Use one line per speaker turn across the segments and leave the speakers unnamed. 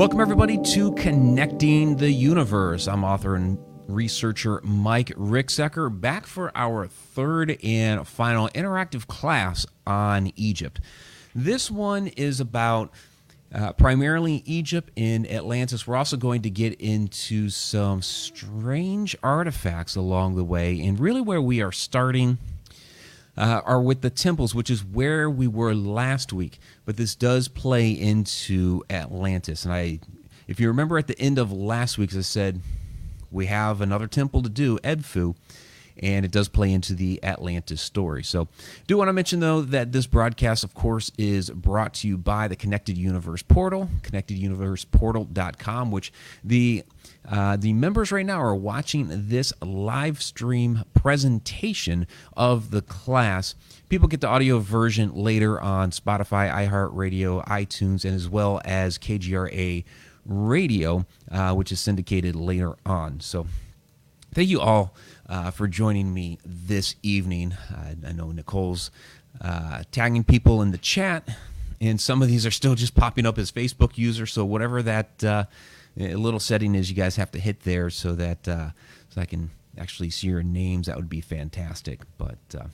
Welcome, everybody, to Connecting the Universe. I'm author and researcher Mike Ricksecker back for our third and final interactive class on Egypt. This one is about uh, primarily Egypt and Atlantis. We're also going to get into some strange artifacts along the way, and really where we are starting uh, are with the temples, which is where we were last week. But this does play into Atlantis, and I, if you remember at the end of last week, I said, we have another temple to do, Edfu, and it does play into the Atlantis story. So, do want to mention though that this broadcast, of course, is brought to you by the Connected Universe portal, connecteduniverseportal.com, which the uh, the members right now are watching this live stream presentation of the class. People get the audio version later on Spotify, iHeartRadio, iTunes, and as well as KGRA Radio, uh, which is syndicated later on. So, thank you all uh, for joining me this evening. I know Nicole's uh, tagging people in the chat, and some of these are still just popping up as Facebook users. So whatever that uh, little setting is, you guys have to hit there so that uh, so I can actually see your names. That would be fantastic. But uh,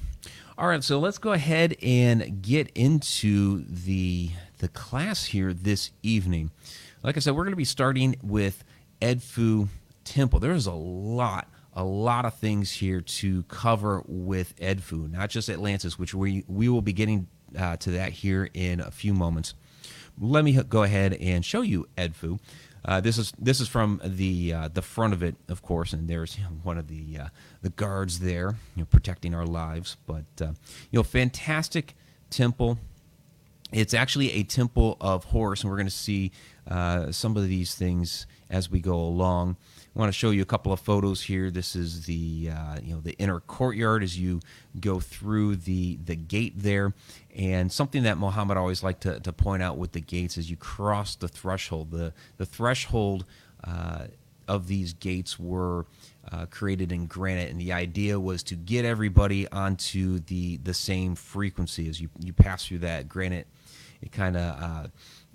all right, so let's go ahead and get into the the class here this evening. Like I said, we're going to be starting with Edfu Temple. There's a lot a lot of things here to cover with Edfu, not just Atlantis, which we, we will be getting uh, to that here in a few moments. Let me go ahead and show you Edfu. Uh, this is this is from the uh, the front of it, of course, and there's one of the uh, the guards there, you know, protecting our lives. But uh, you know, fantastic temple. It's actually a temple of Horus, and we're going to see uh, some of these things as we go along. I want to show you a couple of photos here. This is the uh, you know the inner courtyard as you go through the the gate there, and something that Muhammad always liked to, to point out with the gates is you cross the threshold. The the threshold uh, of these gates were uh, created in granite, and the idea was to get everybody onto the the same frequency as you you pass through that granite. It kind of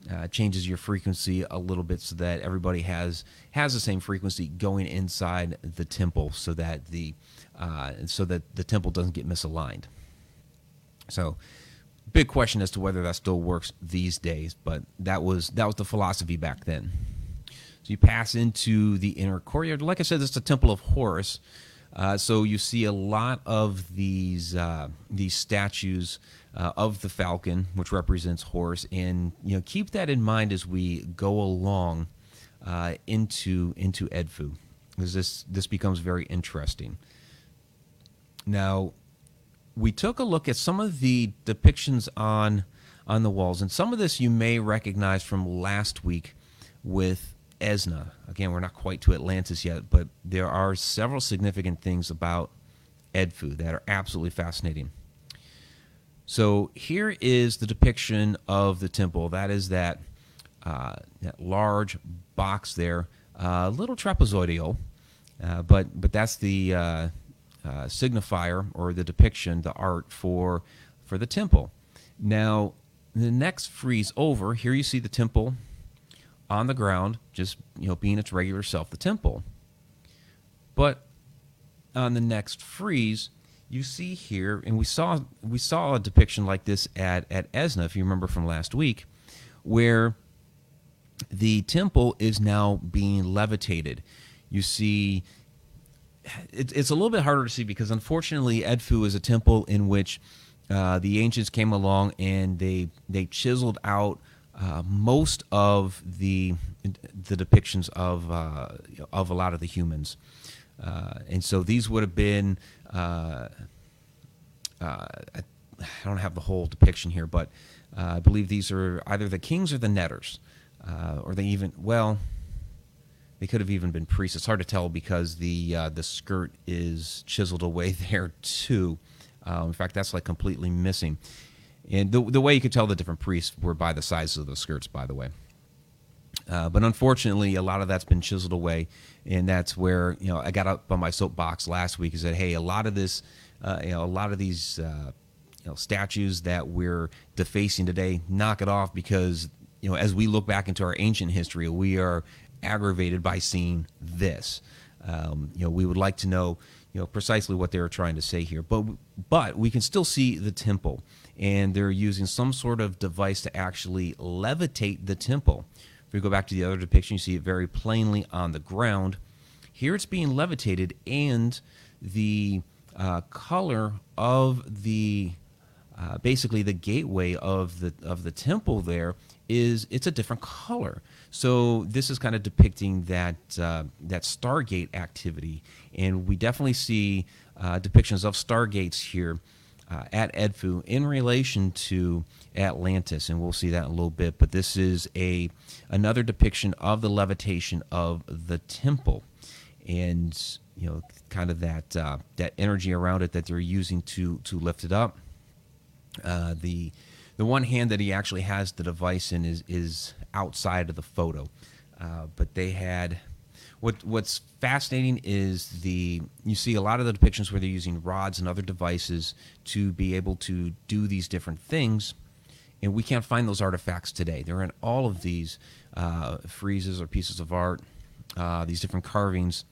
uh, changes your frequency a little bit so that everybody has has the same frequency going inside the temple, so that the uh, so that the temple doesn't get misaligned. So, big question as to whether that still works these days, but that was that was the philosophy back then. So you pass into the inner courtyard. Like I said, it's the temple of Horus. Uh, so you see a lot of these uh, these statues uh, of the falcon, which represents Horus, and you know keep that in mind as we go along uh, into into Edfu, because this this becomes very interesting. Now, we took a look at some of the depictions on on the walls, and some of this you may recognize from last week with Esna. Again, we're not quite to Atlantis yet, but there are several significant things about Edfu that are absolutely fascinating. So here is the depiction of the temple. That is that, uh, that large box there, a uh, little trapezoidal, uh, but but that's the uh, uh, signifier or the depiction, the art for for the temple. Now the next frieze over here, you see the temple on the ground, just you know being its regular self, the temple. But on the next frieze, you see here, and we saw we saw a depiction like this at at Esna, if you remember from last week, where the temple is now being levitated. You see, it, it's a little bit harder to see because unfortunately, Edfu is a temple in which uh, the ancients came along and they they chiseled out uh, most of the the depictions of uh, of a lot of the humans. Uh, and so these would have been, uh, uh, I, don't have the whole depiction here, but uh, I believe these are either the kings or the neters, uh, or they even well, they could have even been priests. It's hard to tell because the uh, the skirt is chiseled away there too. in fact, that's like completely missing. And the, the way you could tell the different priests were by the sizes of the skirts, by the way. Uh, but unfortunately, a lot of that's been chiseled away, and that's where you know I got up on my soapbox last week and said, "Hey, a lot of this, uh, you know, a lot of these, uh, you know, statues that we're defacing today, knock it off because you know, as we look back into our ancient history, we are aggravated by seeing this. Um, you know, we would like to know, you know, precisely what they were trying to say here, but but we can still see the temple, and they're using some sort of device to actually levitate the temple. If we go back to the other depiction, you see it very plainly on the ground. Here, it's being levitated, and the uh, color of the uh, basically the gateway of the of the temple there is it's a different color. So this is kind of depicting that uh, that Stargate activity, and we definitely see uh, depictions of Stargates here uh, at Edfu in relation to Atlantis, and we'll see that in a little bit. But this is a another depiction of the levitation of the temple, and you know, kind of that uh, that energy around it that they're using to to lift it up. Uh, the the one hand that he actually has the device in is is outside of the photo, uh, but they had. What what's fascinating is the you see a lot of the depictions where they're using rods and other devices to be able to do these different things, and we can't find those artifacts today. They're in all of these uh, friezes or pieces of art, uh, these different carvings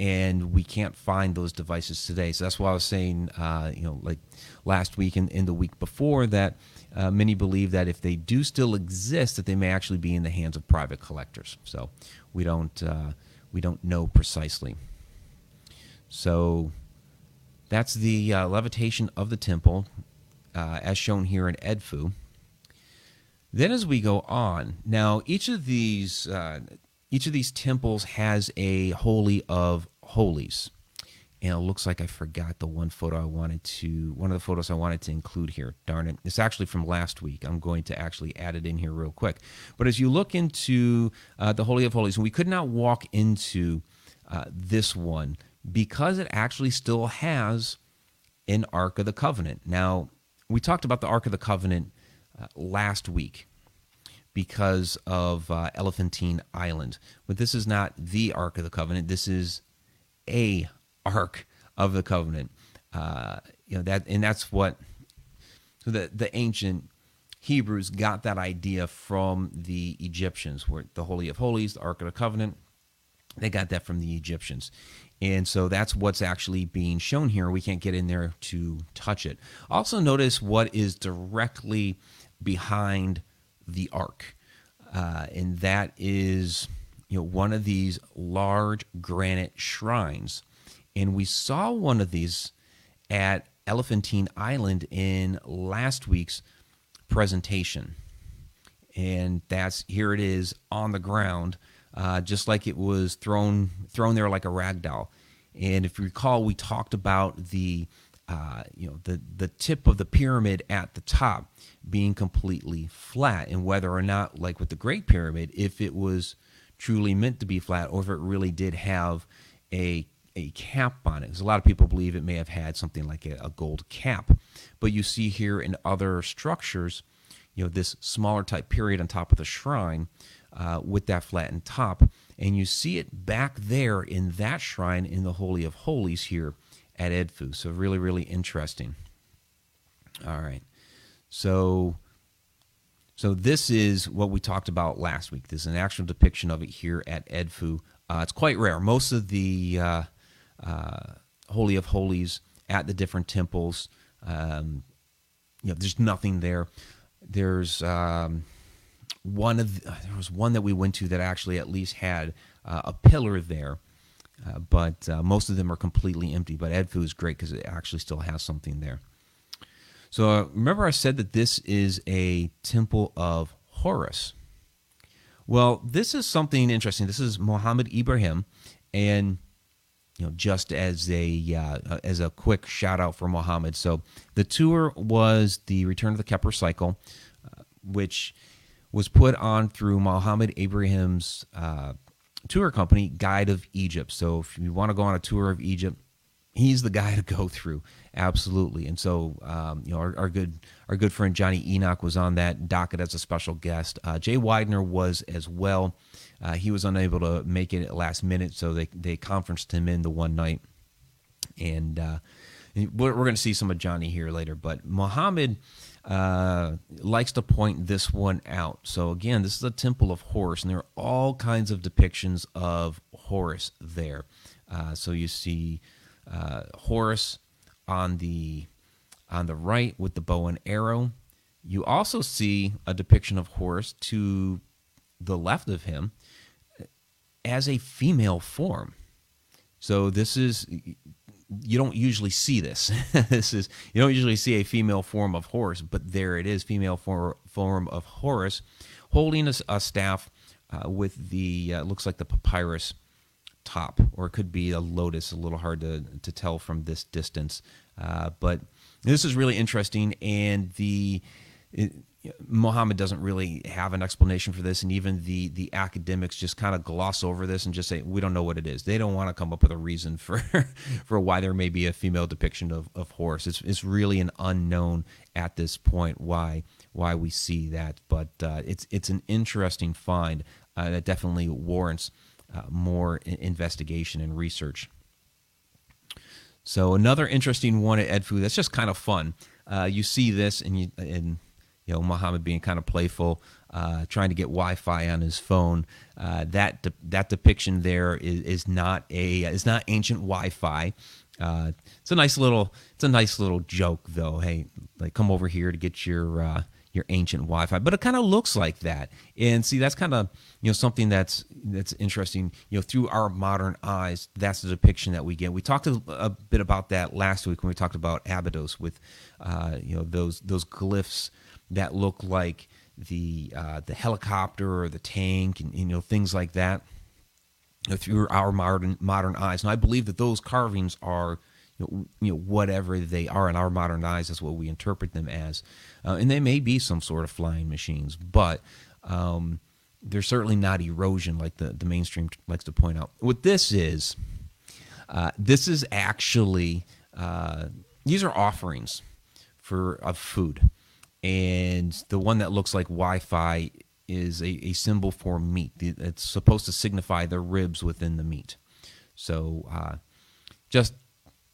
and we can't find those devices today. So that's why I was saying, uh, you know, like last week and, in the week before that, uh, many believe that if they do still exist, that they may actually be in the hands of private collectors. So we don't uh, we don't know precisely. So that's the uh, levitation of the temple, uh, as shown here in Edfu. Then, as we go on, now each of these uh, each of these temples has a holy of holies. And it looks like I forgot the one photo I wanted to, one of the photos I wanted to include here. Darn it. It's actually from last week. I'm going to actually add it in here real quick. But as you look into uh, the Holy of Holies, and we could not walk into uh, this one because it actually still has an Ark of the Covenant. Now, we talked about the Ark of the Covenant uh, last week because of uh, Elephantine Island. But this is not the Ark of the Covenant. This is a Ark of the Covenant. Uh, you know that, and that's what so the the ancient Hebrews got that idea from the Egyptians, where the Holy of Holies, the Ark of the Covenant. They got that from the Egyptians. And so that's what's actually being shown here. We can't get in there to touch it. Also, notice what is directly behind the ark, uh, and that is you know one of these large granite shrines, and we saw one of these at Elephantine Island in last week's presentation, and that's here it is on the ground, uh, just like it was thrown thrown there like a rag doll. And if you recall, we talked about the uh, you know the the tip of the pyramid at the top being completely flat and whether or not like with the great pyramid if it was truly meant to be flat or if it really did have a a cap on it because a lot of people believe it may have had something like a, a gold cap but you see here in other structures you know this smaller type period on top of the shrine uh, with that flattened top and you see it back there in that shrine in the holy of holies here at Edfu. So really, really interesting. All right. So so this is what we talked about last week. This is an actual depiction of it here at Edfu. Uh, it's quite rare. Most of the uh, uh, Holy of Holies at the different temples, um, you know, there's nothing there. There's um, one of the, there was one that we went to that actually at least had uh, a pillar there uh, but uh, most of them are completely empty. But Edfu is great because it actually still has something there. So uh, remember, I said that this is a temple of Horus. Well, this is something interesting. This is Muhammad Ibrahim, and you know, just as a uh, as a quick shout out for Muhammad. So the tour was the Return of the Kepler Cycle, uh, which was put on through Mohammed Ibrahim's uh, tour company, Guide of Egypt. So if you want to go on a tour of Egypt, he's the guy to go through absolutely. And so um, you know our, our, good our good friend Jonny Enoch was on that docket as a special guest. Uh, Jay Weidner was as well. Uh, he was unable to make it at last minute so they, they conferenced him in the one night. And uh, we're, going to see some of Jonny here later, but Muhammad uh, likes to point this one out. So again, this is a temple of Horus, and there are all kinds of depictions of Horus there. Uh, so you see uh, Horus on the on the right with the bow and arrow. You also see a depiction of Horus to the left of him as a female form. So this is you don't usually see this. this is you don't usually see a female form of Horus, but there it is, female form form of Horus, holding a, a staff uh, with the uh, looks like the papyrus top, or it could be a lotus. A little hard to to tell from this distance, uh, but this is really interesting, and the. Muhammad doesn't really have an explanation for this, and even the the academics just kind of gloss over this and just say we don't know what it is. They don't want to come up with a reason for for why there may be a female depiction of, of Horus. It's it's really an unknown at this point why why we see that, but uh, it's it's an interesting find uh, that definitely warrants uh, more investigation and research. So another interesting one at Edfu that's just kind of fun. Uh, you see this and you and you know Muhammad being kind of playful, uh, trying to get Wi-Fi on his phone. Uh, that de- that depiction there is, is not a is not ancient Wi-Fi. Uh, it's a nice little it's a nice little joke though. Hey, like come over here to get your uh, your ancient Wi-Fi, but it kind of looks like that. And see, that's kind of you know something that's that's interesting. You know, through our modern eyes, that's the depiction that we get. We talked a, a bit about that last week when we talked about Abydos with uh, you know those those glyphs that look like the uh, the helicopter or the tank and you know things like that through our modern modern eyes. And I believe that those carvings are you know, you know whatever they are in our modern eyes is what we interpret them as, uh, and they may be some sort of flying machines, but. Um, they're certainly not erosion like the, the mainstream likes to point out. What this is, uh, this is actually uh, these are offerings for of food and the one that looks like Wi-Fi is a, a symbol for meat. It's supposed to signify the ribs within the meat. So uh, just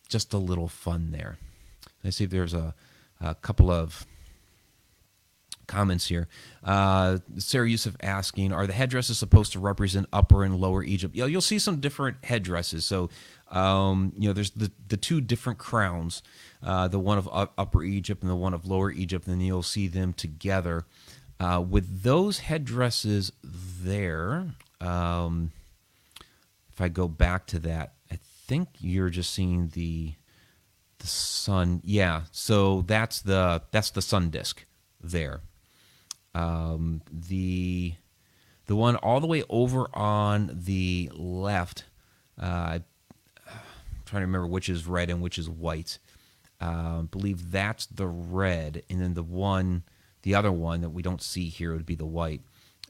just a little fun there. Let's see if there's a, a couple of comments here. Uh, Sarah Yusuf asking, are the headdresses supposed to represent Upper and Lower Egypt? Yeah, you'll see some different headdresses. So, um, you know, there's the, the two different crowns uh, the one of Upper Egypt and the one of Lower Egypt, and you'll see them together. Uh, with those headdresses there, um, if I go back to that, I think you're just seeing the the sun. Yeah, so that's the that's the sun disk there. Um, the the one all the way over on the left. Uh, I'm trying to remember which is red and which is white. Uh, believe that's the red, and then the one, the other one that we don't see here would be the white.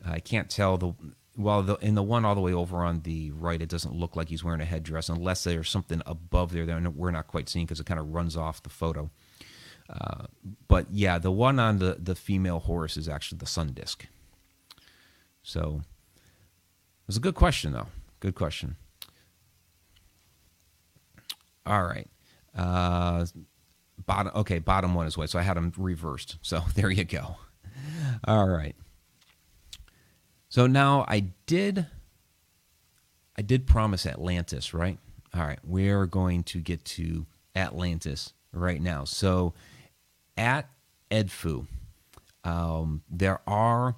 Uh, I can't tell the well the, in the one all the way over on the right, it doesn't look like he's wearing a headdress unless there's something above there that we're not quite seeing because it kind of runs off the photo. Uh, but yeah, the one on the the female Horus is actually the sun disk. So it was a good question though. Good question. All right. Uh, bottom okay bottom one is white. So i had them reversed. So there you go. All right. So now i did i did promise atlantis right? All right. We're going to get to atlantis right now. So at edfu um, there are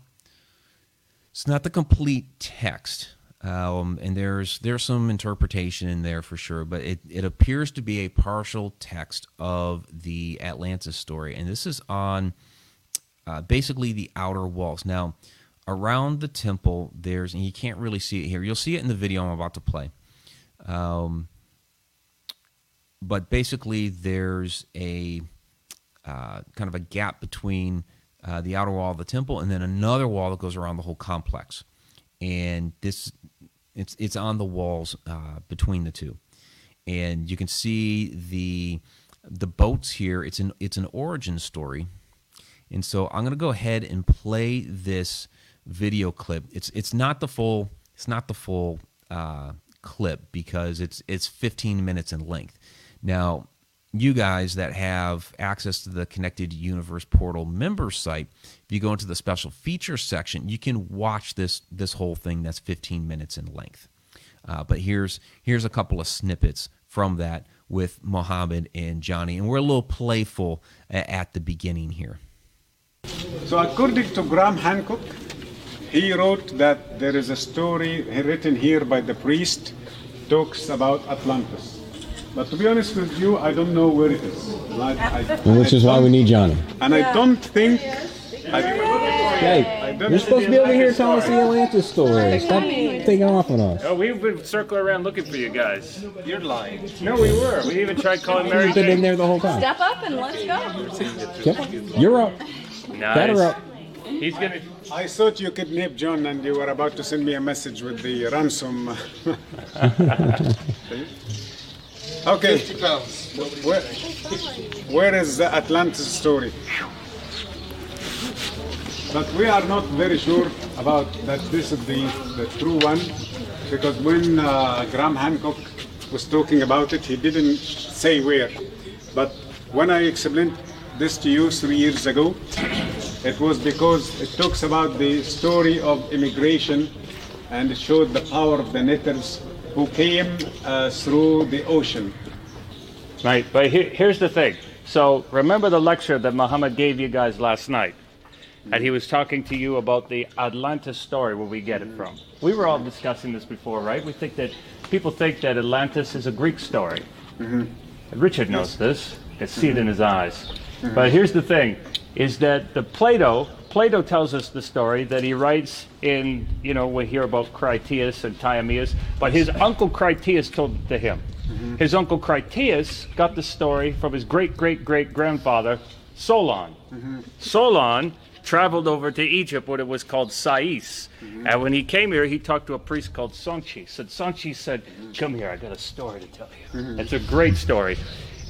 it's not the complete text um, and there's there's some interpretation in there for sure, but it, it appears to be a partial text of the Atlantis story, and this is on uh, basically the outer walls. Now, around the temple, there's and you can't really see it here. You'll see it in the video I'm about to play. Um, but basically, there's a uh, kind of a gap between uh, the outer wall of the temple and then another wall that goes around the whole complex. And this it's it's on the walls uh, between the two, and you can see the the boats here. It's an it's an origin story, and so I'm going to go ahead and play this video clip. It's it's not the full it's not the full uh, clip because it's it's 15 minutes in length. Now, you guys that have access to the Connected Universe Portal member site, if you go into the special features section, you can watch this this whole thing that's 15 minutes in length. Uh, but here's here's a couple of snippets from that with Mohammed and Jonny, and we're a little playful at the beginning here.
So, according to Graham Hancock, he wrote that there is a story written here by the priest talks about Atlantis. But to be honest with you, I don't know where it is.
Like, I, well, which is why we need Jonny.
And I don't think.
I, hey, you're supposed to be over here telling us the Atlantis story. Stop taking off on us.
Oh, we've been circling around looking for you guys.
You're lying.
No, we were. We even tried calling Mary.
You've been in there the whole time.
Step up and let's go.
Okay. You're up.
Nice. Got
her up.
He's gonna.
I thought you kidnapped John and you were about to send me a message with the ransom. okay. 50 pounds. Where, where is the Atlantis story? But we are not very sure about that this is the, the true one because when uh, Graham Hancock was talking about it, he didn't say where. But when I explained this to you three years ago, it was because it talks about the story of immigration and it showed the power of the neters who came uh, through the ocean.
Right, but here's the thing. So remember the lecture that Muhammad gave you guys last night? And he was talking to you about the Atlantis story, where we get it from. We were all discussing this before, right? We think that people think that Atlantis is a Greek story. Mm-hmm. Richard knows yes. this. You can see mm-hmm. it in his eyes. Mm-hmm. But here's the thing is that the Plato, Plato tells us the story that he writes in, you know, we hear about Critias and Timaeus, but his uncle Critias told it to him. Mm-hmm. His uncle Critias got the story from his great great great grandfather, Solon. Mm-hmm. Solon traveled over to Egypt, what it was called Sais. Mm-hmm. And when he came here, he talked to a priest called Sonchi. So Sonchi said, Come here, I got a story to tell you. Mm-hmm. It's a great story.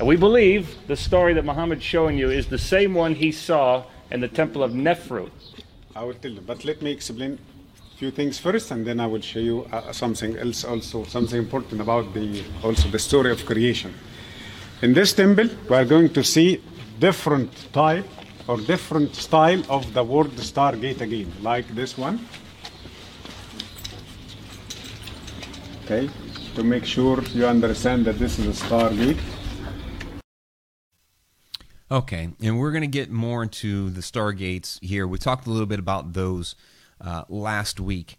And we believe the story that Muhammad's showing you is the same one he saw in the temple of Nefru.
I will tell you, but let me explain a few things first, and then I will show you uh, something else also, something important about the also the story of creation. In this temple, we are going to see different type or different style of the word Stargate again, like this one. Okay, to make sure you understand that this is a Stargate.
Okay, and we're going to get more into the Stargates here. We talked a little bit about those uh, last week,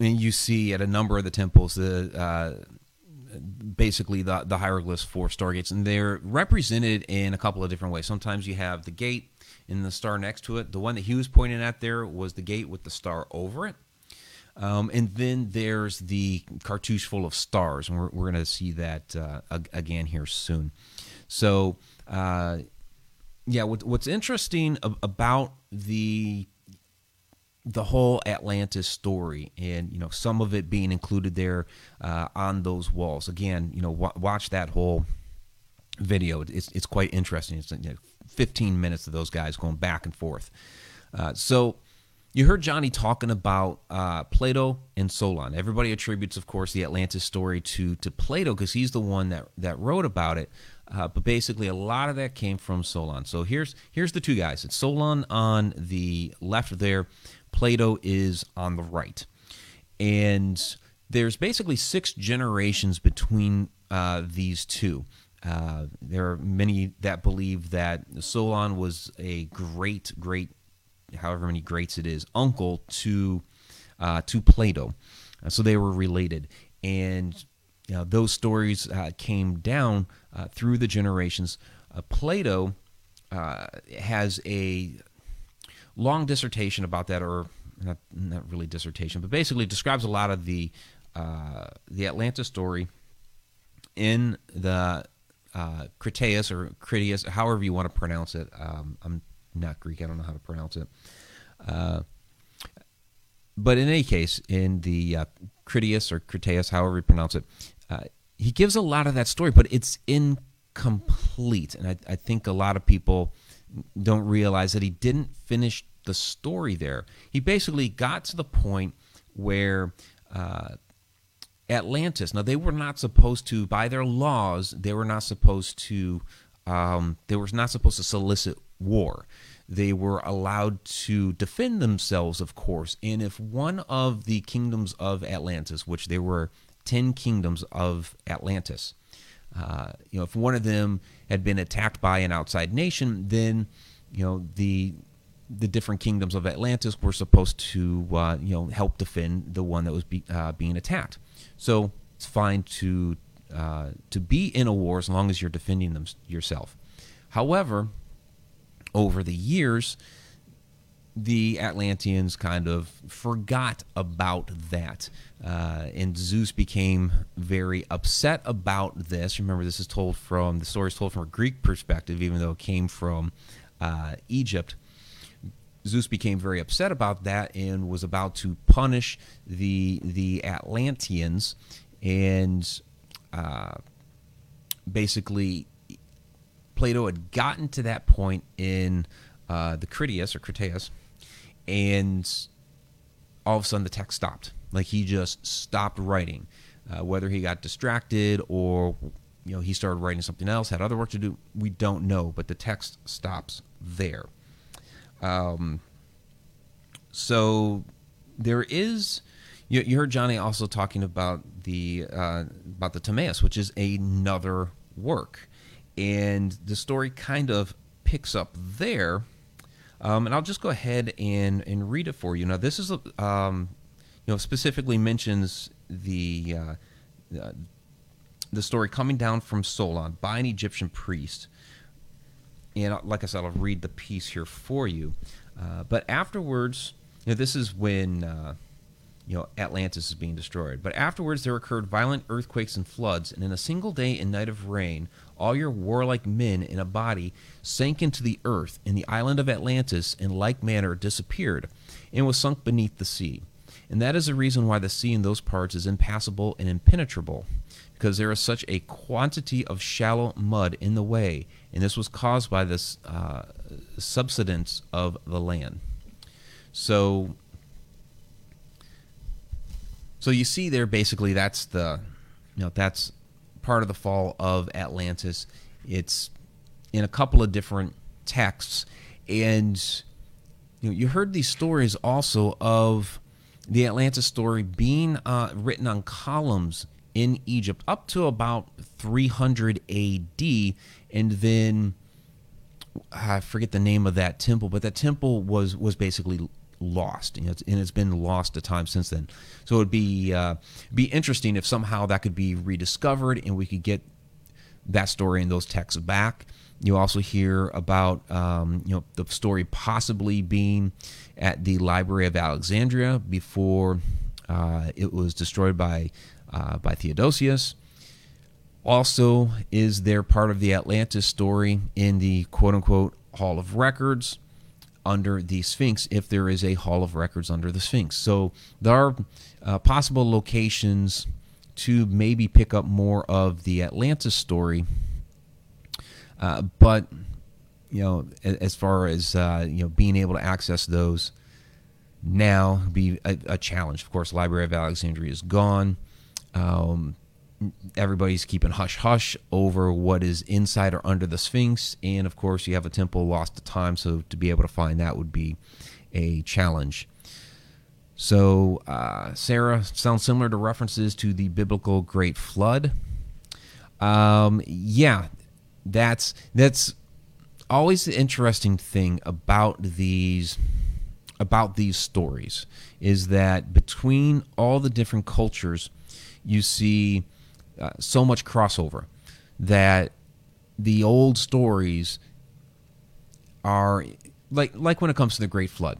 and you see at a number of the temples the uh, basically the the hieroglyphs for Stargates, and they're represented in a couple of different ways. Sometimes you have the gate and the star next to it. The one that he was pointing at there was the gate with the star over it. Um, and then there's the cartouche full of stars, and we're, we're going to see that uh, again here soon. So uh, yeah, what, what's interesting about the the whole Atlantis story, and you know some of it being included there uh, on those walls. Again, you know, w- watch that whole video. It's it's quite interesting. It's you know, 15 minutes of those guys going back and forth. Uh, so you heard Jonny talking about uh, Plato and Solon. Everybody attributes, of course, the Atlantis story to to Plato because he's the one that that wrote about it. Uh, but basically, a lot of that came from Solon. So here's here's the two guys. It's Solon on the left there. Plato is on the right, and there's basically six generations between uh, these two. Uh, there are many that believe that Solon was a great, great, however many greats it is, uncle to uh, to Plato. Uh, so they were related, and you know, those stories uh, came down uh, through the generations. Uh, Plato uh, has a long dissertation about that, or not, not really dissertation, but basically describes a lot of the uh, the Atlantis story in the Critias or Critias, however you want to pronounce it. Um, I'm not Greek; I don't know how to pronounce it. But in any case, in the uh, Critias or Critias, however you pronounce it, uh, he gives a lot of that story, but it's incomplete. And I, I, think a lot of people don't realize that he didn't finish the story there. He basically got to the point where uh, Atlantis. Now they were not supposed to, by their laws, they were not supposed to. Um, they were not supposed to solicit war. They were allowed to defend themselves, of course. And if one of the kingdoms of Atlantis, which there were ten kingdoms of Atlantis, uh, you know, if one of them had been attacked by an outside nation, then you know the the different kingdoms of Atlantis were supposed to uh, you know help defend the one that was be, uh, being attacked. So it's fine to uh, to be in a war as long as you're defending them yourself. However, over the years, the Atlanteans kind of forgot about that. Uh, and Zeus became very upset about this. Remember, this is told from the story is told from a Greek perspective, even though it came from uh, Egypt. Zeus became very upset about that and was about to punish the the Atlanteans, and uh, basically Plato had gotten to that point in uh, the Critias or Critias, and all of a sudden the text stopped. Like he just stopped writing. Uh, whether he got distracted or you know he started writing something else, had other work to do, we don't know. But the text stops there. Um, so there is. You, you, heard Jonny also talking about the uh, about the Timaeus, which is another work and the story kind of picks up there. Um, and I'll just go ahead and, and read it for you. Now, this is um, you know specifically mentions the uh, uh, the story coming down from Solon by an Egyptian priest. And uh, like I said, I'll read the piece here for you. Uh, but afterwards, you know, this is when uh, you know Atlantis is being destroyed. But afterwards, there occurred violent earthquakes and floods, and in a single day and night of rain, all your warlike men in a body sank into the earth, and the island of Atlantis in like manner disappeared, and was sunk beneath the sea. And that is the reason why the sea in those parts is impassable and impenetrable, because there is such a quantity of shallow mud in the way, and this was caused by this uh, subsidence of the land. So, so you see there, basically, that's the, you know, that's part of the fall of Atlantis. It's in a couple of different texts, and you know, you heard these stories also of the Atlantis story being uh, written on columns in Egypt up to about 300 AD, and then I forget the name of that temple, but that temple was was basically lost, and it's, and it's been lost a time since then. So it would be uh, be interesting if somehow that could be rediscovered and we could get that story and those texts back. You also hear about um, you know the story possibly being at the Library of Alexandria before uh, it was destroyed by uh, by Theodosius. Also, is there part of the Atlantis story in the quote unquote Hall of Records? Under the Sphinx if there is a Hall of Records under the Sphinx. So there are uh, possible locations to maybe pick up more of the Atlantis story. Uh, but you know, as far as uh, you know, being able to access those now be a, a, challenge. Of course, Library of Alexandria is gone. Um, everybody's keeping hush hush over what is inside or under the Sphinx. And of course, you have a temple lost to time, so to be able to find that would be a challenge. So, uh, Sarah sounds similar to references to the biblical Great Flood. Um, yeah, that's that's always the interesting thing about these about these stories is that between all the different cultures, you see uh, so much crossover that the old stories are like like when it comes to the Great Flood.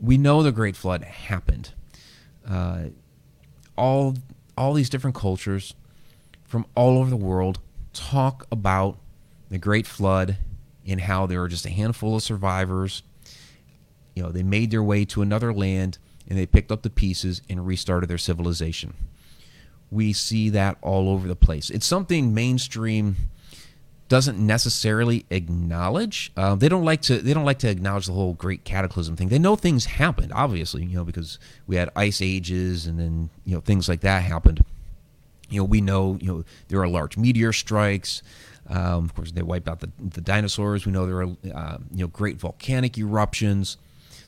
We know the Great Flood happened. Uh, all all these different cultures from all over the world talk about the Great Flood and how there were just a handful of survivors. You know, they made their way to another land and they picked up the pieces and restarted their civilization we see that all over the place. It's something mainstream doesn't necessarily acknowledge. Uh, they don't like to. They don't like to acknowledge the whole Great Cataclysm thing. They know things happened, obviously, you know, because we had ice ages and then you know things like that happened. you know, we know you know there are large meteor strikes. Um, of course, they wiped out the, the dinosaurs. We know there are uh, you know great volcanic eruptions.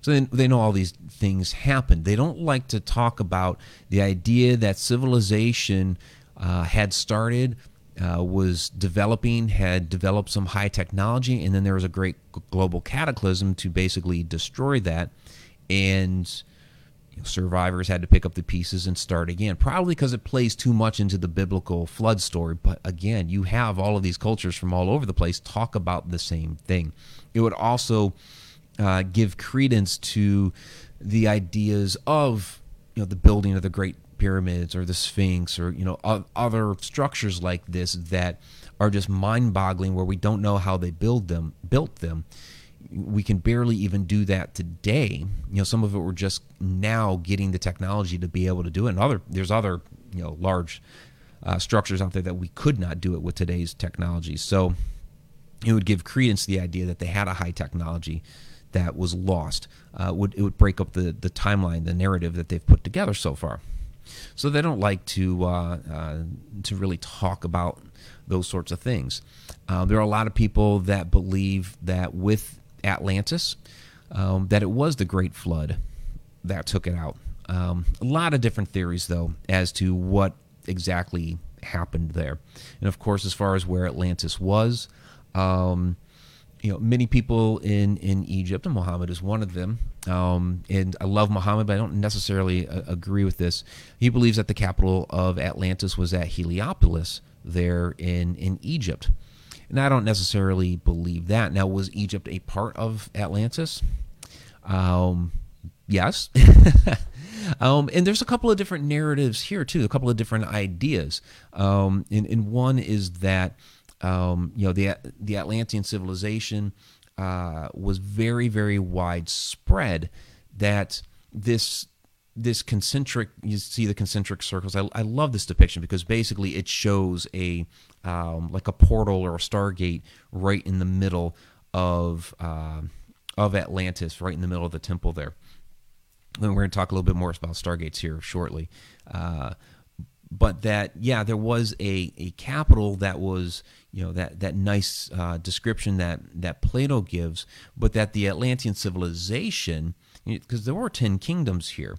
So they, they know all these things happened. They don't like to talk about the idea that civilization uh, had started, uh, was developing, had developed some high technology, and then there was a great global cataclysm to basically destroy that. And survivors had to pick up the pieces and start again. Probably because it plays too much into the biblical flood story. But again, you have all of these cultures from all over the place talk about the same thing. It would also uh, give credence to the ideas of you know the building of the great pyramids or the sphinx or you know other structures like this that are just mind-boggling where we don't know how they build them built them. We can barely even do that today. You know some of it we're just now getting the technology to be able to do it. And other there's other you know large uh, structures out there that we could not do it with today's technology. So it would give credence to the idea that they had a high technology that was lost uh, would it would break up the the timeline the narrative that they've put together so far so they don't like to uh, uh, to really talk about those sorts of things. Uh, there are a lot of people that believe that with Atlantis, um, that it was the Great Flood that took it out. Um, a lot of different theories, though, as to what exactly happened there. And of course, as far as where Atlantis was, um, you know, many people in, in Egypt, and Muhammad is one of them. Um, and I love Muhammad, but I don't necessarily uh, agree with this. He believes that the capital of Atlantis was at Heliopolis, there in, in Egypt. And I don't necessarily believe that. Now, was Egypt a part of Atlantis? Um, yes. um, and there's a couple of different narratives here, too, a couple of different ideas. Um, and, and one is that um, you know, the the Atlantean civilization uh, was very very widespread. That this this concentric you see the concentric circles I, I love this depiction because basically it shows a um, like a portal or a stargate right in the middle of uh, of atlantis right in the middle of the temple there and we're going to talk a little bit more about stargates here shortly uh, but that yeah there was a, a capital that was you know that that nice uh, description that that Plato gives, but that the Atlantean civilization, because there were ten kingdoms here,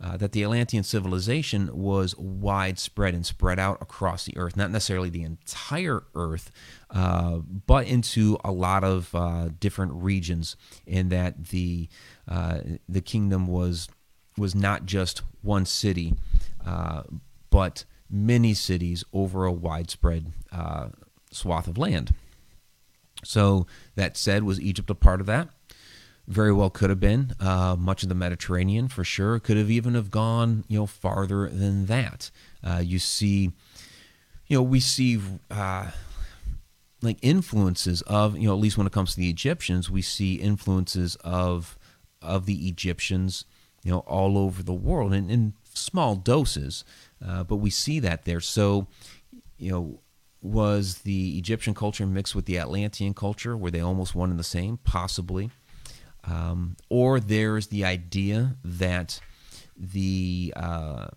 uh, that the Atlantean civilization was widespread and spread out across the earth, not necessarily the entire earth, uh, but into a lot of uh, different regions, and that the uh, the kingdom was was not just one city, uh, but many cities over a widespread swath of land. So that said, was Egypt a part of that? Very well could have been. Uh, much of the Mediterranean, for sure, could have even have gone, you know, farther than that. Uh, you see, you know, we see uh, like influences of, you know, at least when it comes to the Egyptians, we see influences of of the Egyptians, you know, all over the world in, in small doses, uh, but we see that there. So, you know, was the Egyptian culture mixed with the Atlantean culture? Were they almost one and the same? Possibly. Um, or there's the idea that the uh,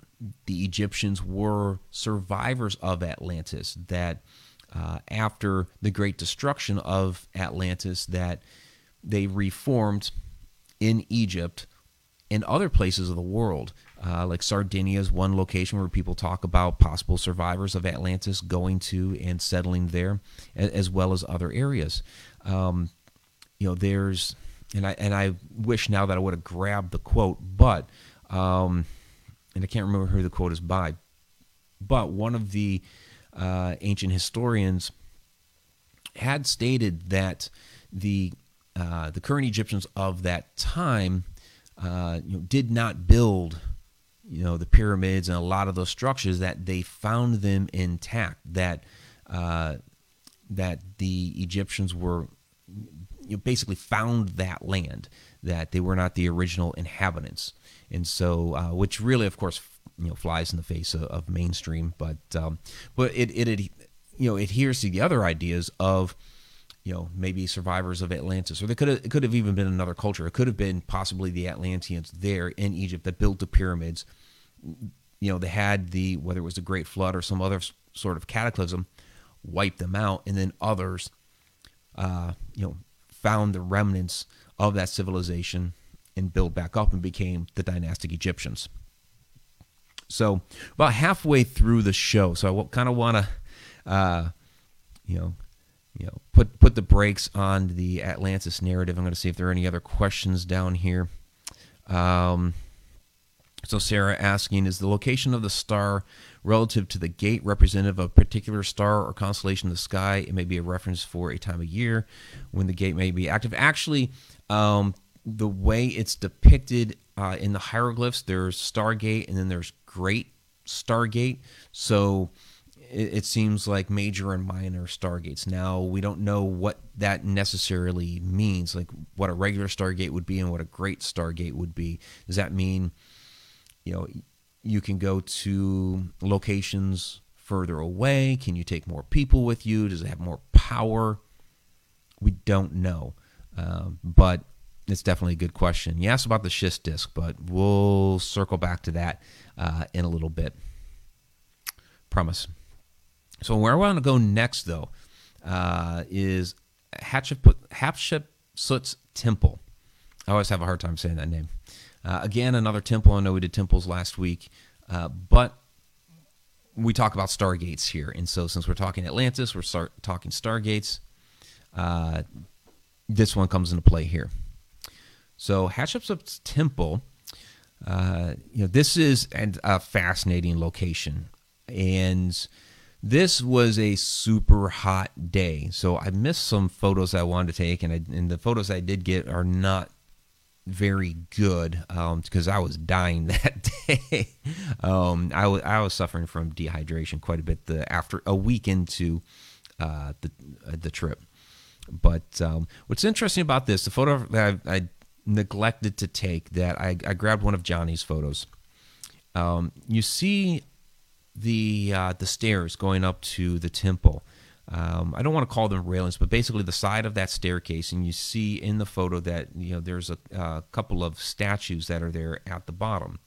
the Egyptians were survivors of Atlantis. That uh, after the great destruction of Atlantis, that they reformed in Egypt and other places of the world uh, like Sardinia is one location where people talk about possible survivors of Atlantis going to and settling there, as well as other areas. Um, you know, there's, and I and I wish now that I would have grabbed the quote, but, um, and I can't remember who the quote is by, but one of the uh, ancient historians had stated that the uh, the current Egyptians of that time uh, you know, did not build you know the pyramids and a lot of those structures that they found them intact that uh, that the Egyptians were you know, basically found that land that they were not the original inhabitants and so uh, which really of course you know flies in the face of, of mainstream but um, but it, it, it you know adheres to the other ideas of you know maybe survivors of Atlantis, or they could have it could have even been another culture. It could have been possibly the Atlanteans there in Egypt that built the pyramids you know, they had the whether it was a great flood or some other sort of cataclysm, wipe them out, and then others, uh, you know, found the remnants of that civilization and built back up and became the dynastic Egyptians. So about halfway through the show, so I kind of want to, uh, you know, you know, put put the brakes on the Atlantis narrative. I'm going to see if there are any other questions down here. Um, so Sarah asking, is the location of the star relative to the gate representative of a particular star or constellation in the sky? It may be a reference for a time of year when the gate may be active. Actually, um, the way it's depicted uh, in the hieroglyphs, there's Stargate and then there's Great Stargate. So it, it seems like major and minor stargates. Now we don't know what that necessarily means, like what a regular stargate would be and what a great stargate would be. Does that mean, you know, you can go to locations further away? Can you take more people with you? Does it have more power? We don't know, um, but it's definitely a good question. You asked about the schist disk, but we'll circle back to that uh, in a little bit. Promise. So where I want to go next, though, uh, is Hatshep- Hatshepsut's temple. I always have a hard time saying that name. Uh, again, another temple. I know we did temples last week, uh, but we talk about stargates here, and so since we're talking Atlantis, we're start talking stargates. Uh, this one comes into play here. So Hatshepsut's temple, uh, you know, this is an, a fascinating location, and this was a super hot day. So I missed some photos I wanted to take, and, I, and the photos I did get are not very good because um, I was dying that day. um, was suffering from dehydration quite a bit the after a week into uh, the uh, the trip. But um, what's interesting about this, the photo that I, I neglected to take, that I, I, grabbed one of Jonny's photos. Um, you see the uh, the stairs going up to the temple. Um, I don't want to call them railings, but basically the side of that staircase, and you see in the photo that you know there's a, a couple of statues that are there at the bottom.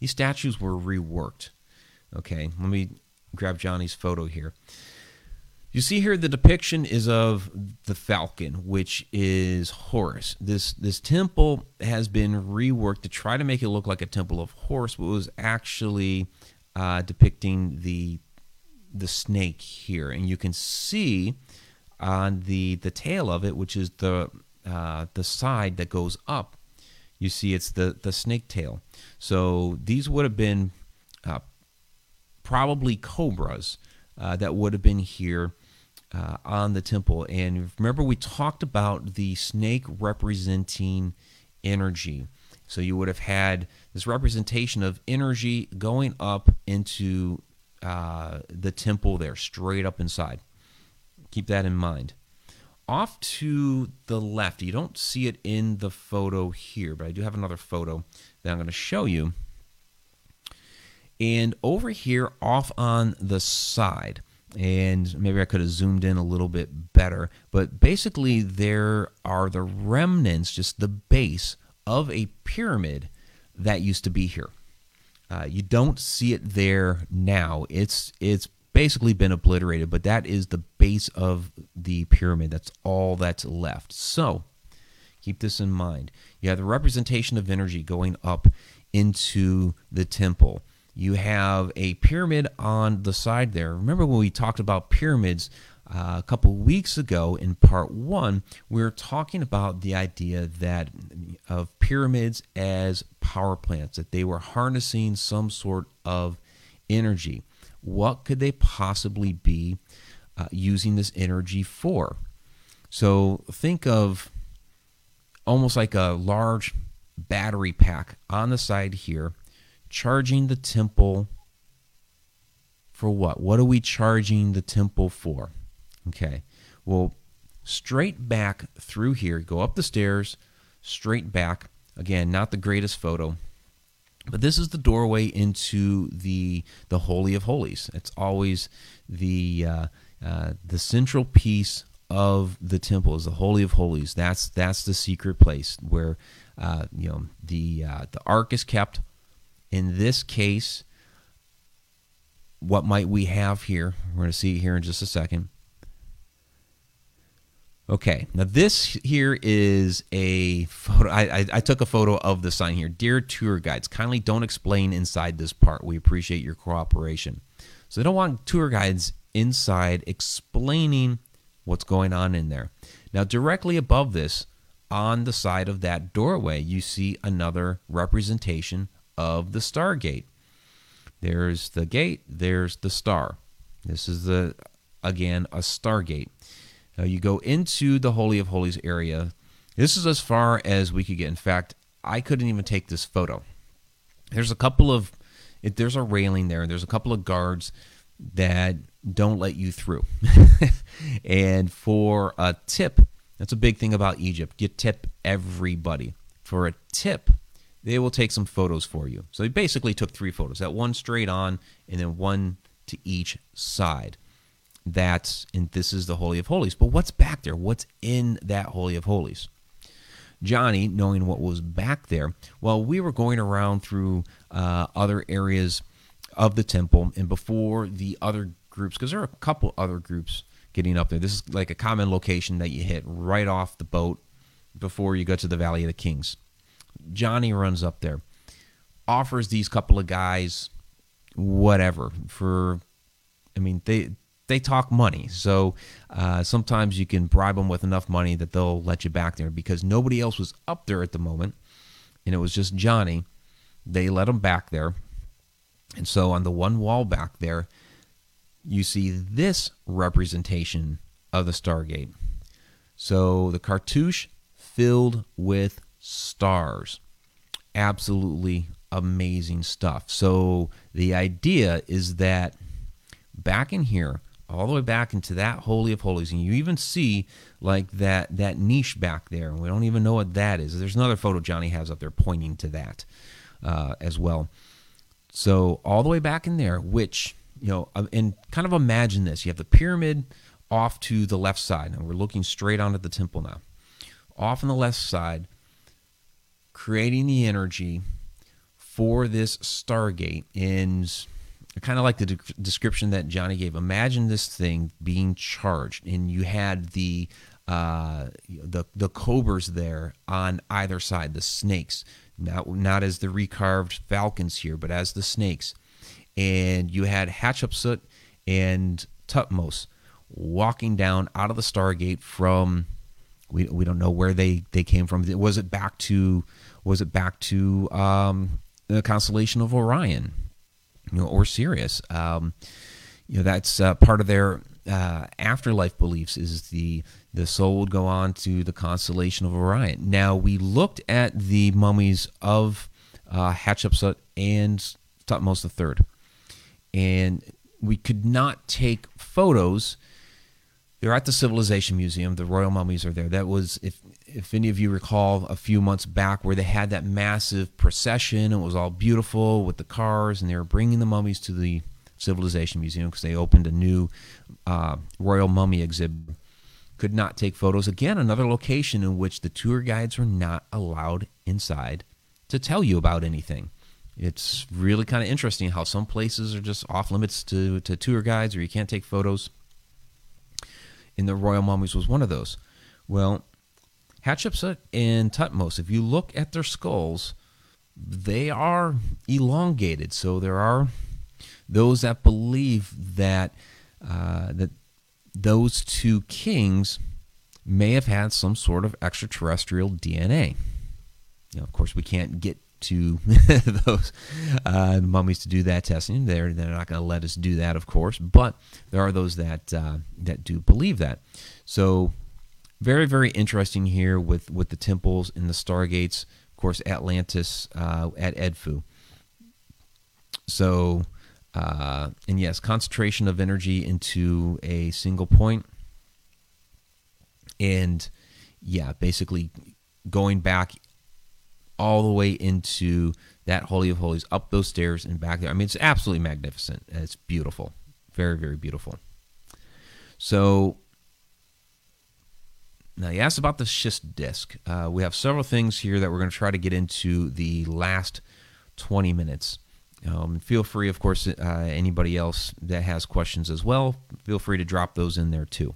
These statues were reworked. Okay, let me grab Jonny's photo here. You see here the depiction is of the falcon, which is Horus. This this temple has been reworked to try to make it look like a temple of Horus, but was actually uh, depicting the the snake here, and you can see on the the tail of it, which is the uh, the side that goes up. You see, it's the the snake tail. So these would have been uh, probably cobras uh, that would have been here uh, on the temple. And remember, we talked about the snake representing energy. So you would have had this representation of energy going up into uh, the temple there, straight up inside. Keep that in mind. Off to the left, you don't see it in the photo here, but I do have another photo that I'm going to show you. And over here, off on the side, and maybe I could have zoomed in a little bit better, but basically, there are the remnants, just the base of a pyramid that used to be here. Uh, you don't see it there now. It's it's basically been obliterated, but that is the base of the pyramid. That's all that's left. So keep this in mind. You have the representation of energy going up into the temple. You have a pyramid on the side there. Remember when we talked about pyramids uh, a couple weeks ago in part one, we were talking about the idea that of pyramids as power plants, that they were harnessing some sort of energy. What could they possibly be uh, using this energy for? So think of almost like a large battery pack on the side here, charging the temple for what? What are we charging the temple for? Okay. Well, straight back through here, go up the stairs, straight back. Again, not the greatest photo, but this is the doorway into the the holy of holies. It's always the uh, uh, the central piece of the temple is the holy of holies. That's that's the secret place where uh, you know the uh, the ark is kept, In this case, what might we have here? We're going to see here in just a second. Okay, now this here is a photo. I, I, I, took a photo of the sign here. Dear tour guides, kindly don't explain inside this part. We appreciate your cooperation. So they don't want tour guides inside explaining what's going on in there. Now, directly above this, on the side of that doorway, you see another representation of the Stargate. There's the gate, there's the star. This is the again a Stargate. Now you go into the Holy of Holies area. This is as far as we could get. In fact, I couldn't even take this photo. There's a couple of it, there's a railing there. There's a couple of guards that don't let you through. and for a tip, that's a big thing about Egypt. You tip everybody. For a tip, they will take some photos for you. So they basically took three photos that one straight on and then one to each side. That's and this is the Holy of Holies. But what's back there? What's in that Holy of Holies? Jonny, knowing what was back there, well, we were going around through uh, other areas of the temple, and before the other groups, because there are a couple other groups getting up there. This is like a common location that you hit right off the boat before you go to the Valley of the Kings. Jonny runs up there, offers these couple of guys whatever for. I mean, they they talk money, so uh, sometimes you can bribe them with enough money that they'll let you back there because nobody else was up there at the moment, and it was just Jonny. They let him back there, and so on the one wall back there, you see this representation of the Stargate. So the cartouche filled with stars. Absolutely amazing stuff. So the idea is that back in here, all the way back into that holy of holies, and you even see like that that niche back there, and we don't even know what that is. There's another photo Jonny has up there pointing to that uh, as well. So all the way back in there, which you know, uh, and kind of imagine this: you have the pyramid off to the left side, and we're looking straight onto the temple now. Off on the left side, creating the energy for this Stargate. And I kind of like the de- description that Jonny gave. Imagine this thing being charged, and you had the uh, the the cobras there on either side, the snakes, not not as the recarved falcons here, but as the snakes, and you had Hatshepsut and Thutmose walking down out of the Stargate from we, we don't know where they, they came from. Was it back to was it back to um, the constellation of Orion, you know, or Sirius? Um, you know, that's uh, part of their uh, afterlife beliefs. Is the the soul would go on to the constellation of Orion. Now we looked at the mummies of uh, Hatshepsut and Thutmose III, and we could not take photos they're at the Civilization Museum. The royal mummies are there. That was, if if any of you recall, a few months back where they had that massive procession. It was all beautiful with the cars, and they were bringing the mummies to the Civilization Museum because they opened a new uh, royal mummy exhibit. Could not take photos. Again, another location in which the tour guides were not allowed inside to tell you about anything. It's really kind of interesting how some places are just off limits to, to tour guides or you can't take photos in the royal mummies was one of those. Well, Hatshepsut and Thutmose, if you look at their skulls, they are elongated. So there are those that believe that uh, that those two kings may have had some sort of extraterrestrial DNA. Now, of course, we can't get to those uh, mummies to do that testing. They're they're not going to let us do that, of course, but there are those that uh, that do believe that. So very very interesting here with with the temples and the stargates. Of course, Atlantis uh, at Edfu. So. Uh, and yes, concentration of energy into a single point. point, and yeah, basically going back all the way into that Holy of Holies, up those stairs and back there. I mean, it's absolutely magnificent. It's beautiful. Very, very beautiful. So, now you asked about the schist disk. Uh, we have several things here that we're going to try to get into the last 20 minutes. Um, feel free, of course, uh, anybody else that has questions as well, feel free to drop those in there too.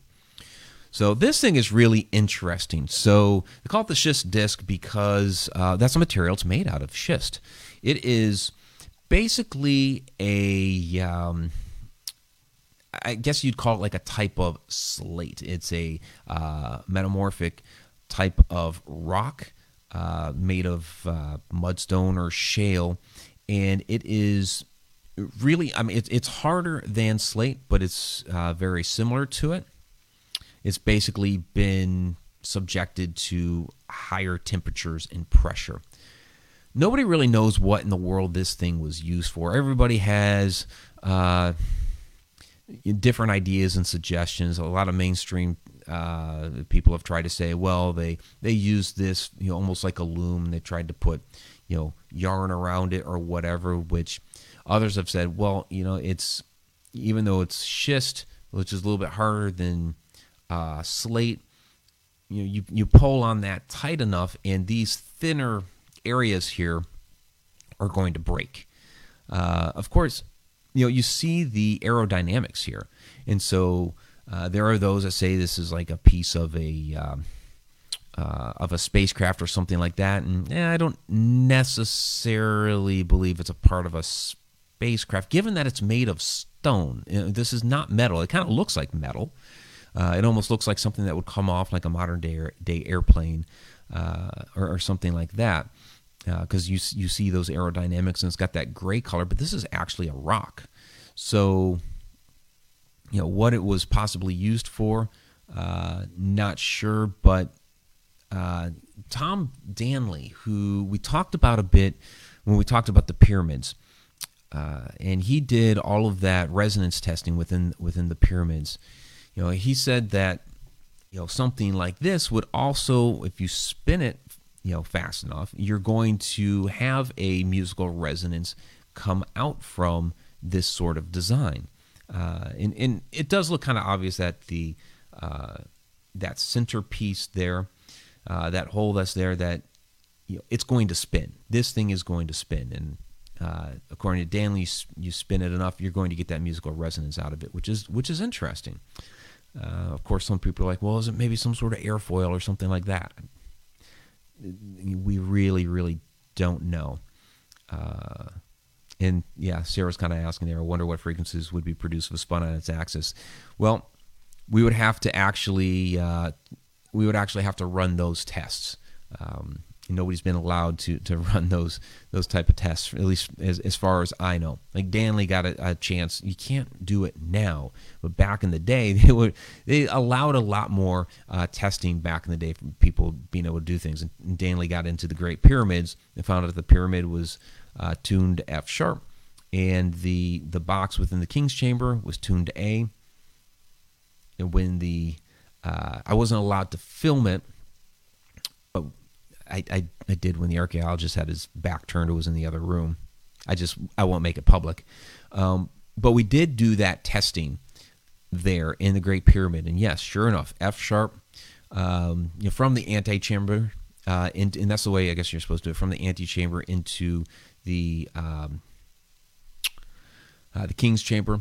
So this thing is really interesting. So they call it the schist disc because uh, that's a material it's made out of schist. It is basically a, um, I guess you'd call it like a type of slate. It's a uh, metamorphic type of rock uh, made of uh, mudstone or shale, and it is really, I mean, it, it's harder than slate, but it's uh, very similar to it. It's basically been subjected to higher temperatures and pressure. Nobody really knows what in the world this thing was used for. Everybody has uh, different ideas and suggestions. A lot of mainstream uh, people have tried to say, well, they they used this, you know, almost like a loom. They tried to put, you know, yarn around it or whatever. Which others have said, well, you know, it's even though it's schist, which is a little bit harder than uh, slate. You know, you you pull on that tight enough, and these thinner areas here are going to break. Uh, of course, you know you see the aerodynamics here, and so uh, there are those that say this is like a piece of a um, uh, of a spacecraft or something like that, and eh, I don't necessarily believe it's a part of a spacecraft, given that it's made of stone. You know, this is not metal. It kind of looks like metal. Uh, it almost looks like something that would come off like a modern day, day airplane uh, or, or, something like that, because uh, you you see those aerodynamics and it's got that gray color. But this is actually a rock, so you know what it was possibly used for, uh, not sure. But uh, Tom Danley, who we talked about a bit when we talked about the pyramids. Uh, and he did all of that resonance testing within within the pyramids. You know, he said that you know something like this would also, if you spin it, you know, fast enough, you're going to have a musical resonance come out from this sort of design. Uh, and, and it does look kind of obvious that the uh, that centerpiece there, uh, that hole that's there, that you know, it's going to spin. This thing is going to spin, and uh, according to Danley, you spin it enough, you're going to get that musical resonance out of it, which is which is interesting. Uh, of course, some people are like, well, is it maybe some sort of airfoil or something like that? We really, really don't know. Uh, and yeah, Sarah's kind of asking there, I wonder what frequencies would be produced if a spun on its axis. Well, we would have to actually, uh, we would actually have to run those tests. Um, nobody's been allowed to to run those those type of tests at least as, as far as i know. Like danley got a, a, chance. You can't do it now but back in the day they would they allowed a lot more uh, testing back in the day for people being able to do things. And danley got into the great pyramids and found out that the pyramid was uh, tuned to f sharp. And the the box within the king's chamber was tuned to a. And when the uh, i wasn't allowed to film it I, I, I did when the archaeologist had his back turned, it was in the other room. I just I won't make it public, um, but we did do that testing there in the Great Pyramid, and yes, sure enough, F sharp, um, you know, from the antechamber, uh, and that's the way I guess you're supposed to do it from the antechamber into the um, uh, the King's chamber,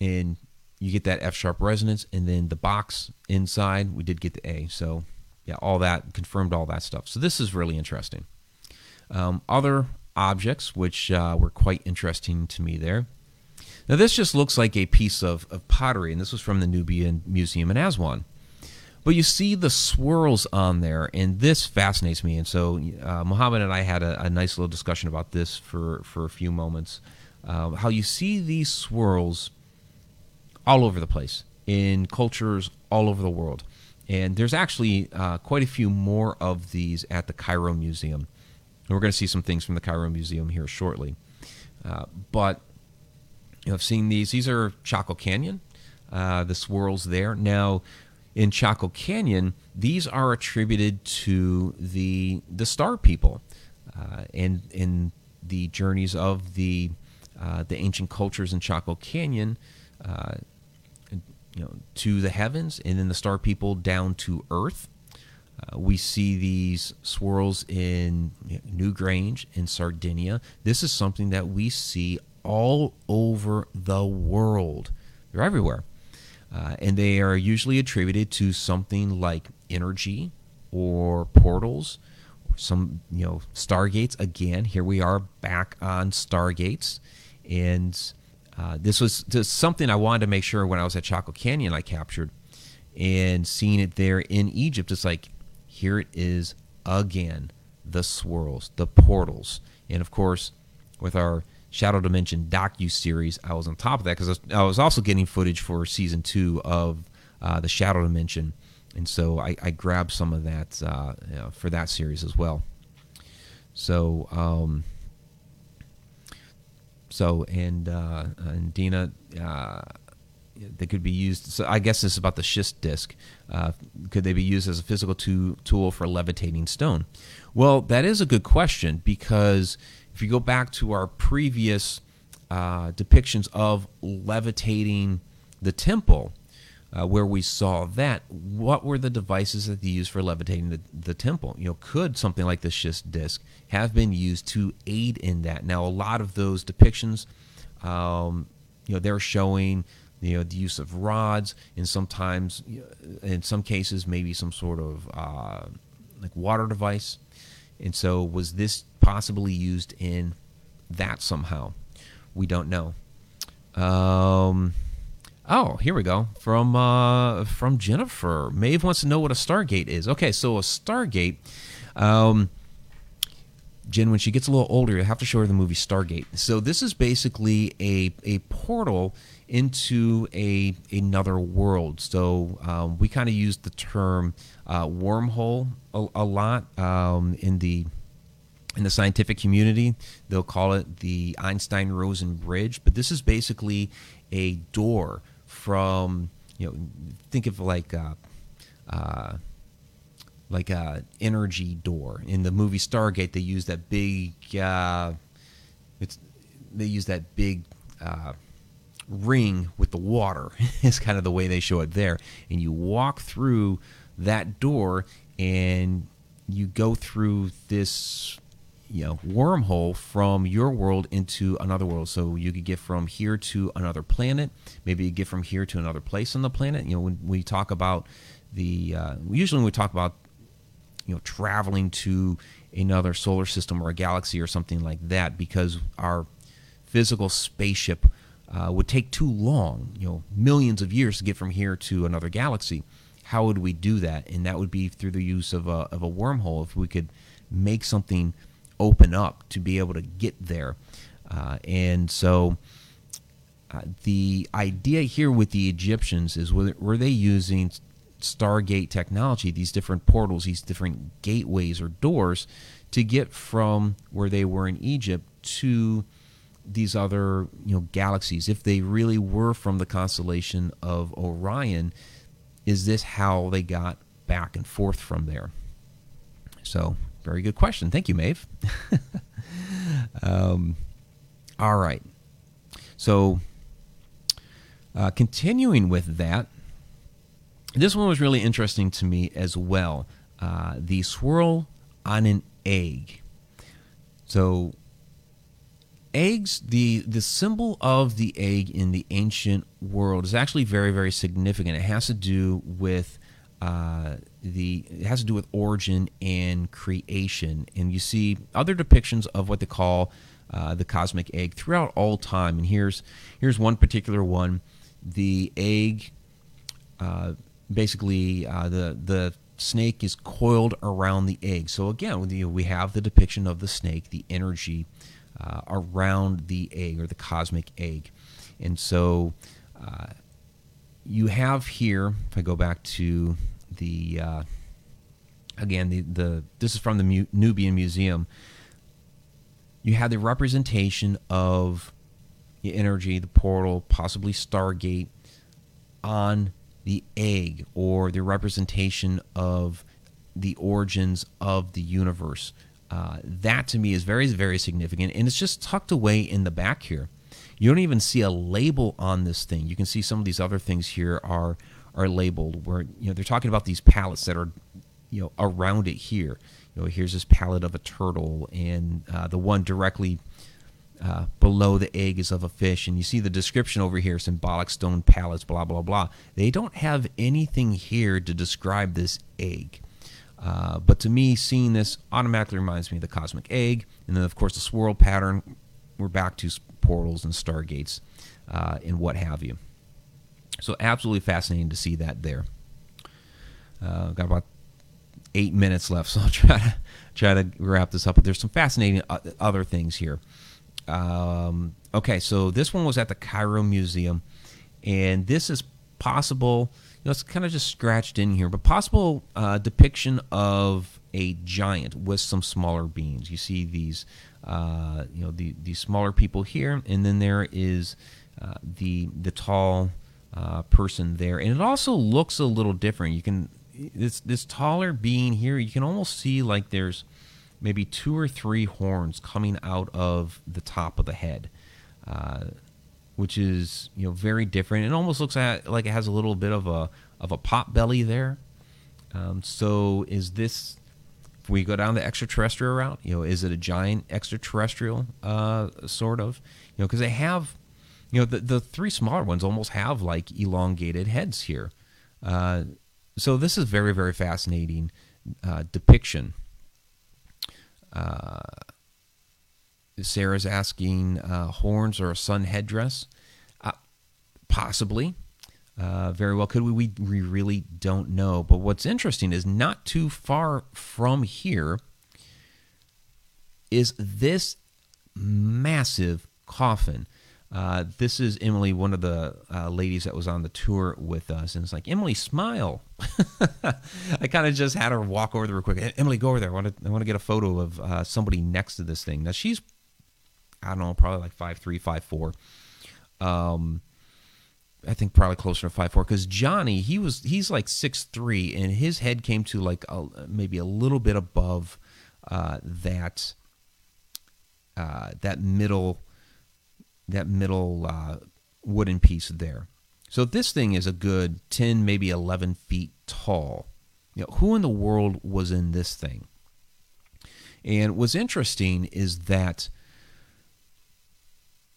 and you get that F sharp resonance, and then the box inside we did get the A. So yeah, all that confirmed all that stuff. So this is really interesting. Um, other objects which uh, were quite interesting to me there. Now this just looks like a piece of, of pottery, and this was from the Nubian Museum in Aswan. But you see the swirls on there, and this fascinates me. And so uh, Muhammad and I had a, a, nice little discussion about this for, for a few moments. Uh, how you see these swirls all over the place in cultures all over the world. And there's actually uh, quite a few more of these at the Cairo Museum. And we're going to see some things from the Cairo Museum here shortly. Uh, but you know, I've seen these. These are Chaco Canyon, uh, the swirls there. Now, in Chaco Canyon, these are attributed to the the star people uh, and in the journeys of the uh, the ancient cultures in Chaco Canyon. You know, to the heavens, and then the star people down to earth. Uh, we see these swirls in Newgrange in Sardinia. This is something that we see all over the world. They're everywhere. Uh, and they are usually attributed to something like energy or portals or some you know stargates again here we are back on stargates and uh, this was just something i wanted to make sure when i was at chaco canyon i captured and seeing it there in egypt it's like here it is again the swirls the portals and of course with our Shadow Dimension docu series. I was on top of that because I was also getting footage for season two of uh, the Shadow Dimension, and so I, I grabbed some of that uh, you know, for that series as well. So, um, so and uh, and Dina, uh, they could be used. So I guess this is about the schist disc. Uh, could they be used as a physical to, tool for levitating stone? Well, that is a good question because if you go back to our previous uh, depictions of levitating the temple, uh, where we saw that, what were the devices that they used for levitating the, the temple? You know, could something like the schist disc have been used to aid in that? Now, a lot of those depictions, um, you know, they're showing you know the use of rods, and sometimes, in some cases, maybe some sort of uh, like water device. And so, was this possibly used in that somehow? We don't know. Um, oh, here we go from uh, from Jennifer. Maeve wants to know what a Stargate is. Okay, so a Stargate. Um, Jen, when she gets a little older, you have to show her the movie Stargate. So this is basically a a portal into a another world. So um, we kind of use the term uh, wormhole a, a lot um, in the in the scientific community. They'll call it the Einstein Rosen Bridge, but this is basically a door from you know think of like uh, uh, like a energy door in the movie Stargate. They use that big uh, it's they use that big uh, ring with the water is kind of the way they show it there. And you walk through that door and you go through this you know wormhole from your world into another world so you could get from here to another planet maybe you get from here to another place on the planet you know when we talk about the uh, usually when we talk about you know traveling to another solar system or a galaxy or something like that because our physical spaceship uh, would take too long, you know, millions of years to get from here to another galaxy. How would we do that? And that would be through the use of a, of a wormhole. If we could make something open up to be able to get there. Uh, and so uh, the idea here with the Egyptians is were, were they using Stargate technology, these different portals, these different gateways or doors, to get from where they were in Egypt to these other you know galaxies if they really were from the constellation of Orion is this how they got back and forth from there so very good question. Thank you Maeve. Um, all right. So uh, continuing with that this one was really interesting to me as well. Uh, the swirl on an egg. So eggs the the symbol of the egg in the ancient world is actually very very significant. It has to do with uh, the it has to do with origin and creation. And you see other depictions of what they call uh, the cosmic egg throughout all time. And here's here's one particular one. The egg uh, basically uh, the the snake is coiled around the egg. So again we have the depiction of the snake the energy uh, around the egg or the cosmic egg. And so you have here, if I go back to the, uh, again, the, the this is from the Mu- Nubian Museum, you have the representation of the energy, the portal, possibly Stargate on the egg or the representation of the origins of the universe uh, that to me is very, very significant. And it's just tucked away in the back here. You don't even see a label on this thing. You can see some of these other things here are are labeled where you know they're talking about these pallets that are you know around it here. You know, here's this palette of a turtle, and uh, the one directly uh, below the egg is of a fish, and you see the description over here: symbolic stone palettes, blah blah blah. They don't have anything here to describe this egg. Uh, but to me, seeing this automatically reminds me of the cosmic egg, and then of course the swirl pattern. We're back to portals and stargates uh, and what have you. So absolutely fascinating to see that there. Uh, got about eight minutes left, so I'll try to try to wrap this up. But there's some fascinating other things here. Um, okay, so this one was at the Cairo Museum, and this is possible. You know, it's kind of just scratched in here, but possible uh, depiction of a giant with some smaller beings. You see these, uh, you know, the these smaller people here, and then there is uh, the the tall uh, person there, and it also looks a little different. You can this this taller being here, you can almost see like there's maybe two or three horns coming out of the top of the head, uh, which is you know very different. It almost looks like it has a little bit of a of a pot belly there. Um, so is this? We go down the extraterrestrial route, you know, is it a giant extraterrestrial uh, sort of? You know, because they have, you know, the the three smaller ones almost have like elongated heads here. Uh, so this is very very fascinating uh, depiction. Uh, Sarah's asking uh, horns or a sun headdress, uh, possibly. Uh, very well, could we? we? We really don't know. But what's interesting is not too far from here is this massive coffin. Uh, this is Emily, one of the uh, ladies that was on the tour with us, and it's like Emily, smile. I kind of just had her walk over there real quick. Emily, go over there. I want to, I want to get a photo of uh, somebody next to this thing. Now she's, I don't know, probably like five three, five four. Um, I think probably closer to five four because Jonny, he was he's like six three, and his head came to like a, maybe a little bit above uh, that uh, that middle that middle uh, wooden piece there. So this thing is a good 10, maybe 11 feet tall. You know, who in the world was in this thing? And what's interesting is that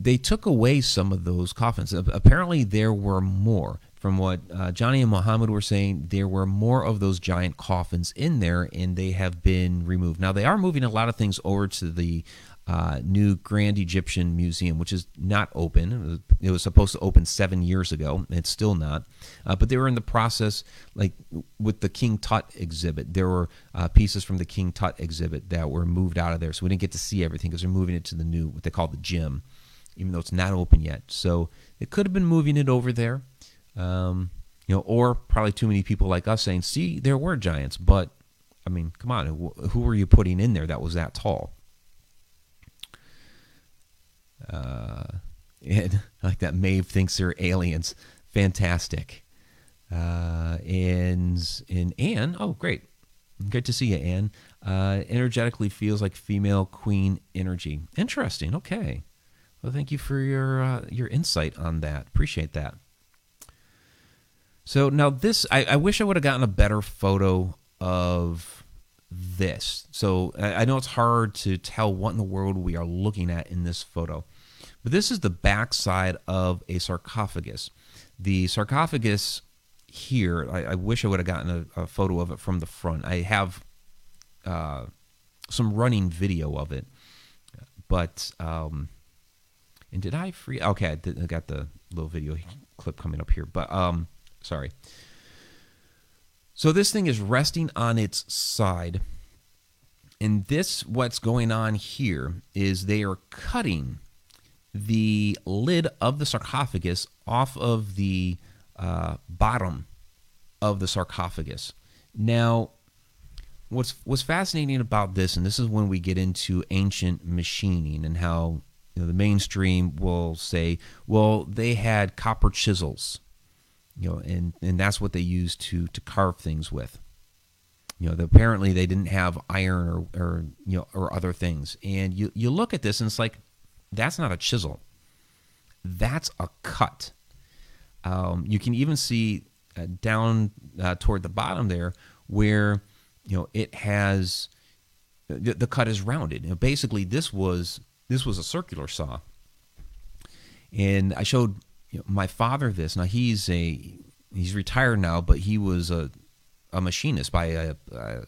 they took away some of those coffins. Apparently, there were more. From what uh, Jonny and Muhammad were saying, there were more of those giant coffins in there, and they have been removed. Now, they are moving a lot of things over to the uh, new Grand Egyptian Museum, which is not open. It was, it was, supposed to open seven years ago. It's still not. Uh, but they were in the process, like with the King Tut exhibit. There were uh, pieces from the King Tut exhibit that were moved out of there, so we didn't get to see everything because they're moving it to the new, what they call the gym, even though it's not open yet. So it could have been moving it over there. Um, you know, or probably too many people like us saying, "See, there were giants," but I mean, come on, who were you putting in there that was that tall? Uh, and like that Maeve thinks they're aliens. Fantastic. Uh, and and Anne, oh great, good to see you, Anne. Uh, energetically feels like female queen energy. Interesting. Okay. Well, thank you for your uh, your insight on that. Appreciate that. So now this, I, I wish I would have gotten a better photo of this. So I, I know it's hard to tell what in the world we are looking at in this photo. But this is the backside of a sarcophagus. The sarcophagus here, I, I wish I would have gotten a, a, photo of it from the front. I have uh, some running video of it, but um, and did I free? Okay, I, did, I got the little video clip coming up here, but um, sorry. So this thing is resting on its side, and this what's going on here is they are cutting the lid of the sarcophagus off of the uh, bottom of the sarcophagus. Now, what's what's fascinating about this, and this is when we get into ancient machining and how you know, the mainstream will say, well, they had copper chisels, you know, and and that's what they used to to carve things with. You know, apparently they didn't have iron or, or you know or other things. And you you look at this and it's like that's not a chisel. That's a cut. Um, you can even see uh, down uh, toward the bottom there where you know, it has the, the cut is rounded. You know, basically, this was this was a circular saw, and I showed you know, my father this. Now he's a he's retired now, but he was a a machinist by a, uh,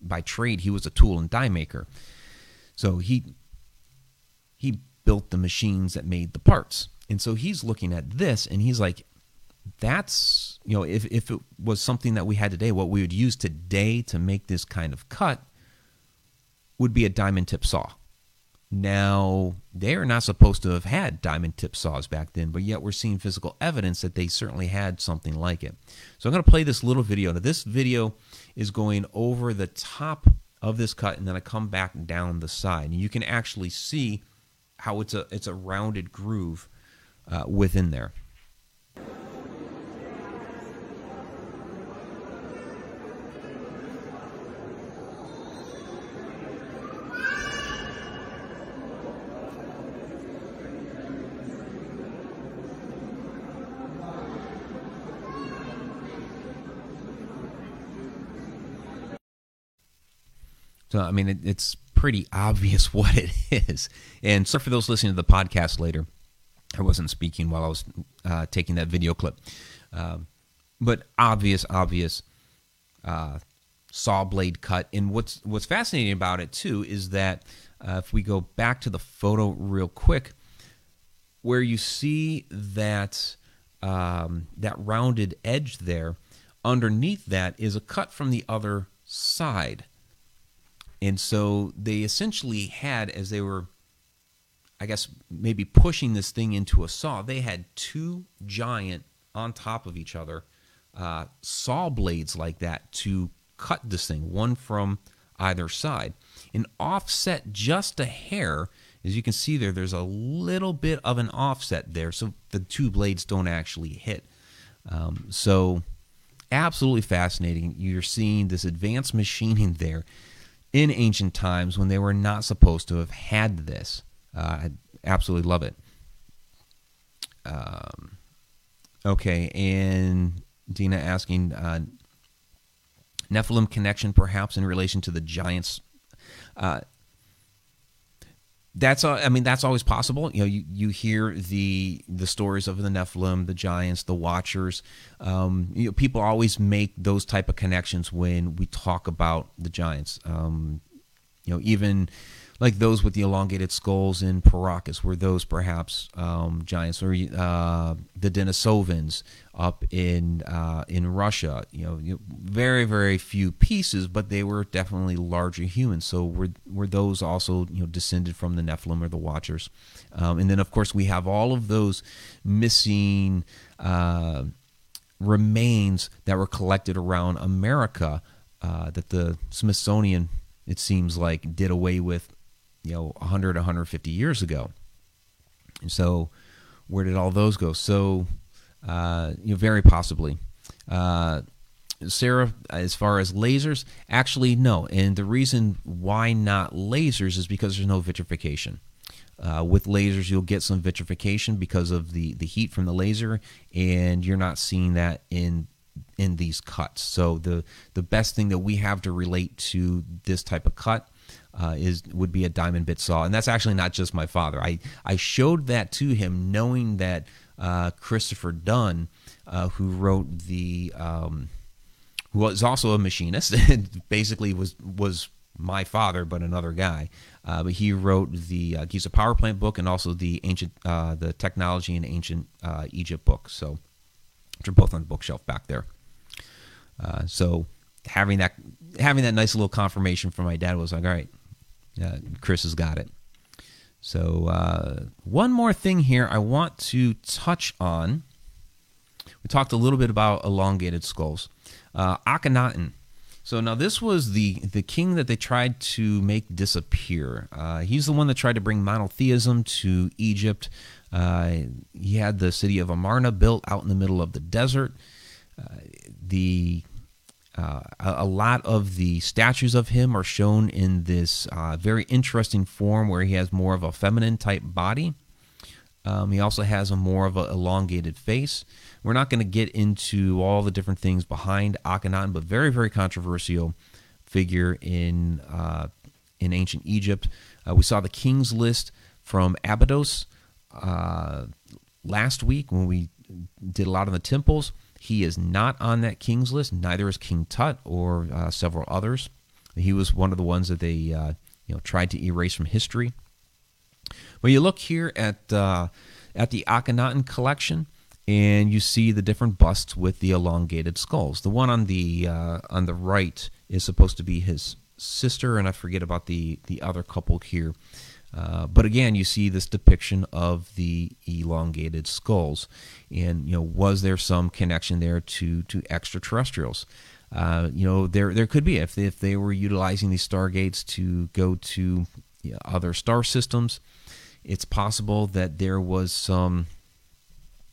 by trade. He was a tool and die maker, so he he built the machines that made the parts. And so he's looking at this and he's like, that's, you know, if, if it was something that we had today, what we would use today to make this kind of cut would be a diamond tip saw. Now, they are not supposed to have had diamond tip saws back then, but yet we're seeing physical evidence that they certainly had something like it. So I'm going to play this little video. Now, this video is going over the top of this cut, and then I come back down the side. And you can actually see how it's a it's a rounded groove uh, within there. So I mean, it, it's pretty obvious what it is. And so for those listening to the podcast later, I wasn't speaking while I was uh, taking that video clip, um, but obvious, obvious uh, saw blade cut. And what's what's fascinating about it too is that uh, if we go back to the photo real quick, where you see that um, that rounded edge there, underneath that is a cut from the other side. And so they essentially had, as they were, I guess, maybe pushing this thing into a saw, they had two giant on top of each other uh, saw blades like that to cut this thing, one from either side. And offset just a hair, as you can see there, there's a little bit of an offset there, so the two blades don't actually hit. Um, so, absolutely fascinating. You're seeing this advanced machining there in ancient times when they were not supposed to have had this. Uh, I absolutely love it. Um, okay, and Dina asking uh, Nephilim connection perhaps in relation to the giants. Uh, that's I mean that's always possible. You know, you, you hear the the stories of the Nephilim, the giants, the Watchers. Um, you know, people always make those type of connections when we talk about the giants. Um, you know, even like those with the elongated skulls in Paracas, were those perhaps um, giants, or uh, the Denisovans up in uh, in Russia? You know, very very few pieces, but they were definitely larger humans. So were were those also you know descended from the Nephilim or the Watchers? Um, and then of course we have all of those missing uh, remains that were collected around America uh, that the Smithsonian it seems like did away with you know 100 150 years ago. And so where did all those go? So uh, you know very possibly. Uh, sarah as far as lasers actually no. And the reason why not lasers is because there's no vitrification. Uh, with lasers, you'll get some vitrification because of the, the heat from the laser, and you're not seeing that in in these cuts. So the the best thing that we have to relate to this type of cut uh, is would be a diamond bit saw, and that's actually not just my father. I I showed that to him, knowing that uh, Christopher Dunn, uh, who wrote the, um, who was also a machinist, basically was was my father, but another guy. Uh, but he wrote the uh, Giza power plant book and also the ancient uh, the technology in ancient Egypt book. So, which are both on the bookshelf back there. so having that having that nice little confirmation from my dad was like, all right, uh, Chris has got it. So, uh, one more thing here I want to touch on. We talked a little bit about elongated skulls. Uh, Akhenaten. So now this was the the king that they tried to make disappear. Uh, he's the one that tried to bring monotheism to Egypt. Uh, he had the city of Amarna built out in the middle of the desert. Uh, the uh, a, lot of the statues of him are shown in this uh, very interesting form where he has more of a feminine type body. Um, he also has a more of an elongated face. We're not going to get into all the different things behind Akhenaten, but very, very controversial figure in uh, in ancient Egypt. Uh, we saw the king's list from Abydos uh, last week when we did a lot of the temples. He is not on that king's list. Neither is King Tut or uh, several others. He was one of the ones that they uh, you know tried to erase from history. But you look here at uh, at the Akhenaten collection, and you see the different busts with the elongated skulls. The one on the uh, on the right is supposed to be his sister, and I forget about the the other couple here. Uh, but again, you see this depiction of the elongated skulls, and you know, was there some connection there to to extraterrestrials? Uh, you know, there there could be if they, if they were utilizing these stargates to go to you know, other star systems. It's possible that there was some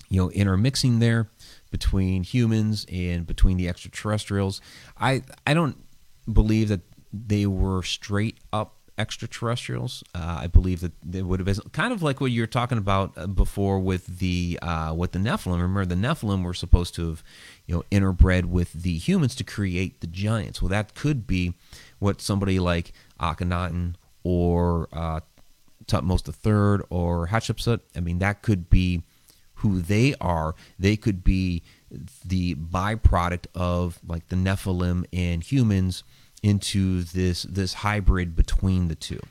you know intermixing there between humans and between the extraterrestrials. I I don't believe that they were straight up extraterrestrials. Uh, I believe that they would have been kind of like what you were talking about uh, before with the uh, with the Nephilim. Remember, the Nephilim were supposed to have you know interbred with the humans to create the giants. Well, that could be what somebody like Akhenaten or uh, Thutmose III or Hatshepsut. I mean, that could be who they are. They could be the byproduct of like the Nephilim and humans into this this hybrid between the two.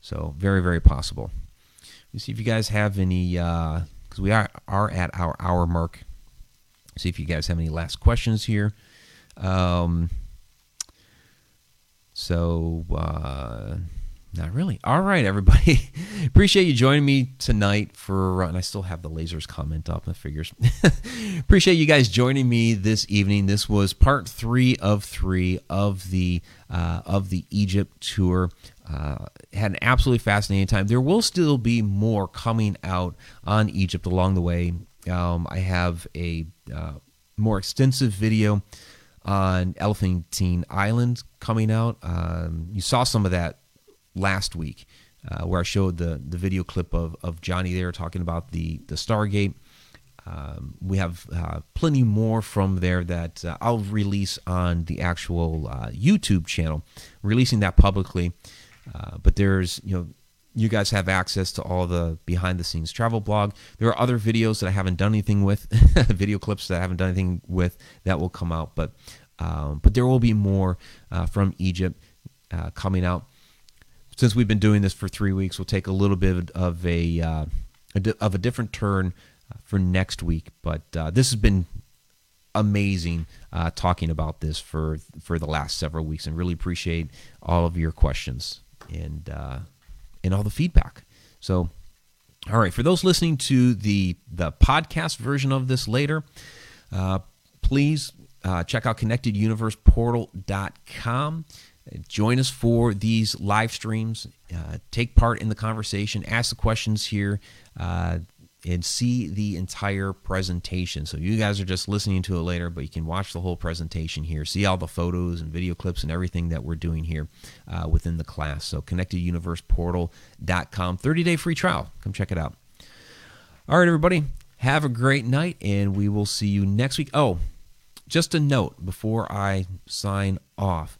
So very very possible. Let see if you guys have any because uh, we are are at our hour mark. See if you guys have any last questions here. Um, so uh, not really. All right, everybody. Appreciate you joining me tonight for, uh, and I still have the lasers comment up. The figures. Appreciate you guys joining me this evening. This was part three of three of the uh, of the Egypt tour. Uh, had an absolutely fascinating time. There will still be more coming out on Egypt along the way. Um, I have a uh, more extensive video on Elephantine Island coming out. Um, you saw some of that last week, uh, where I showed the the video clip of, of Jonny there talking about the the Stargate. Um, we have uh, plenty more from there that uh, I'll release on the actual uh, YouTube channel, releasing that publicly. Uh, but there's you know you guys have access to all the behind the scenes travel blog. There are other videos that I haven't done anything with, video clips that I haven't done anything with that will come out. But um, but there will be more uh, from Egypt coming out since we've been doing this for three weeks, we'll take a little bit of a, uh, of a different turn uh, for next week. But uh, this has been amazing uh, talking about this for for the last several weeks, and really appreciate all of your questions and uh, and all the feedback. So, all right, for those listening to the the podcast version of this later, uh, please check out ConnectedUniversePortal.com. Join us for these live streams. Uh, take part in the conversation. Ask the questions here. Uh, and see the entire presentation. So you guys are just listening to it later, but you can watch the whole presentation here. See all the photos and video clips and everything that we're doing here uh, within the class. So connecteduniverseportal.com, 30 day free trial. Come check it out. All right, everybody, have a great night, and we will see you next week. Oh, just a note before I sign off.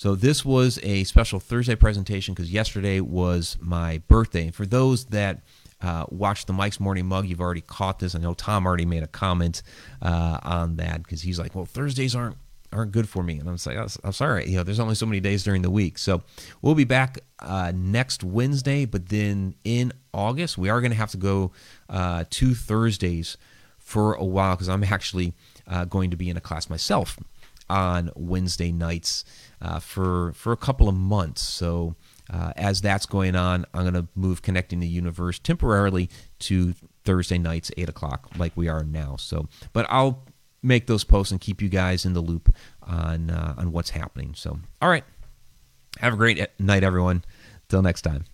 So this was a special Thursday presentation because yesterday was my birthday. And for those that uh, watched the Mike's Morning Mug, you've already caught this. I know Tom already made a comment uh, on that because he's like, "Well, Thursdays aren't aren't good for me," and I'm like, "I'm sorry, you know, there's only so many days during the week." So we'll be back uh, next Wednesday, but then in August we are going to have to go uh, two Thursdays for a while because I'm actually uh, going to be in a class myself on Wednesday nights uh, for for a couple of months. So uh, as that's going on, I'm going to move connecting the universe temporarily to Thursday nights, eight o'clock, like we are now. So, but I'll make those posts and keep you guys in the loop on uh, on what's happening. So, all right, have a great night, everyone. Till next time.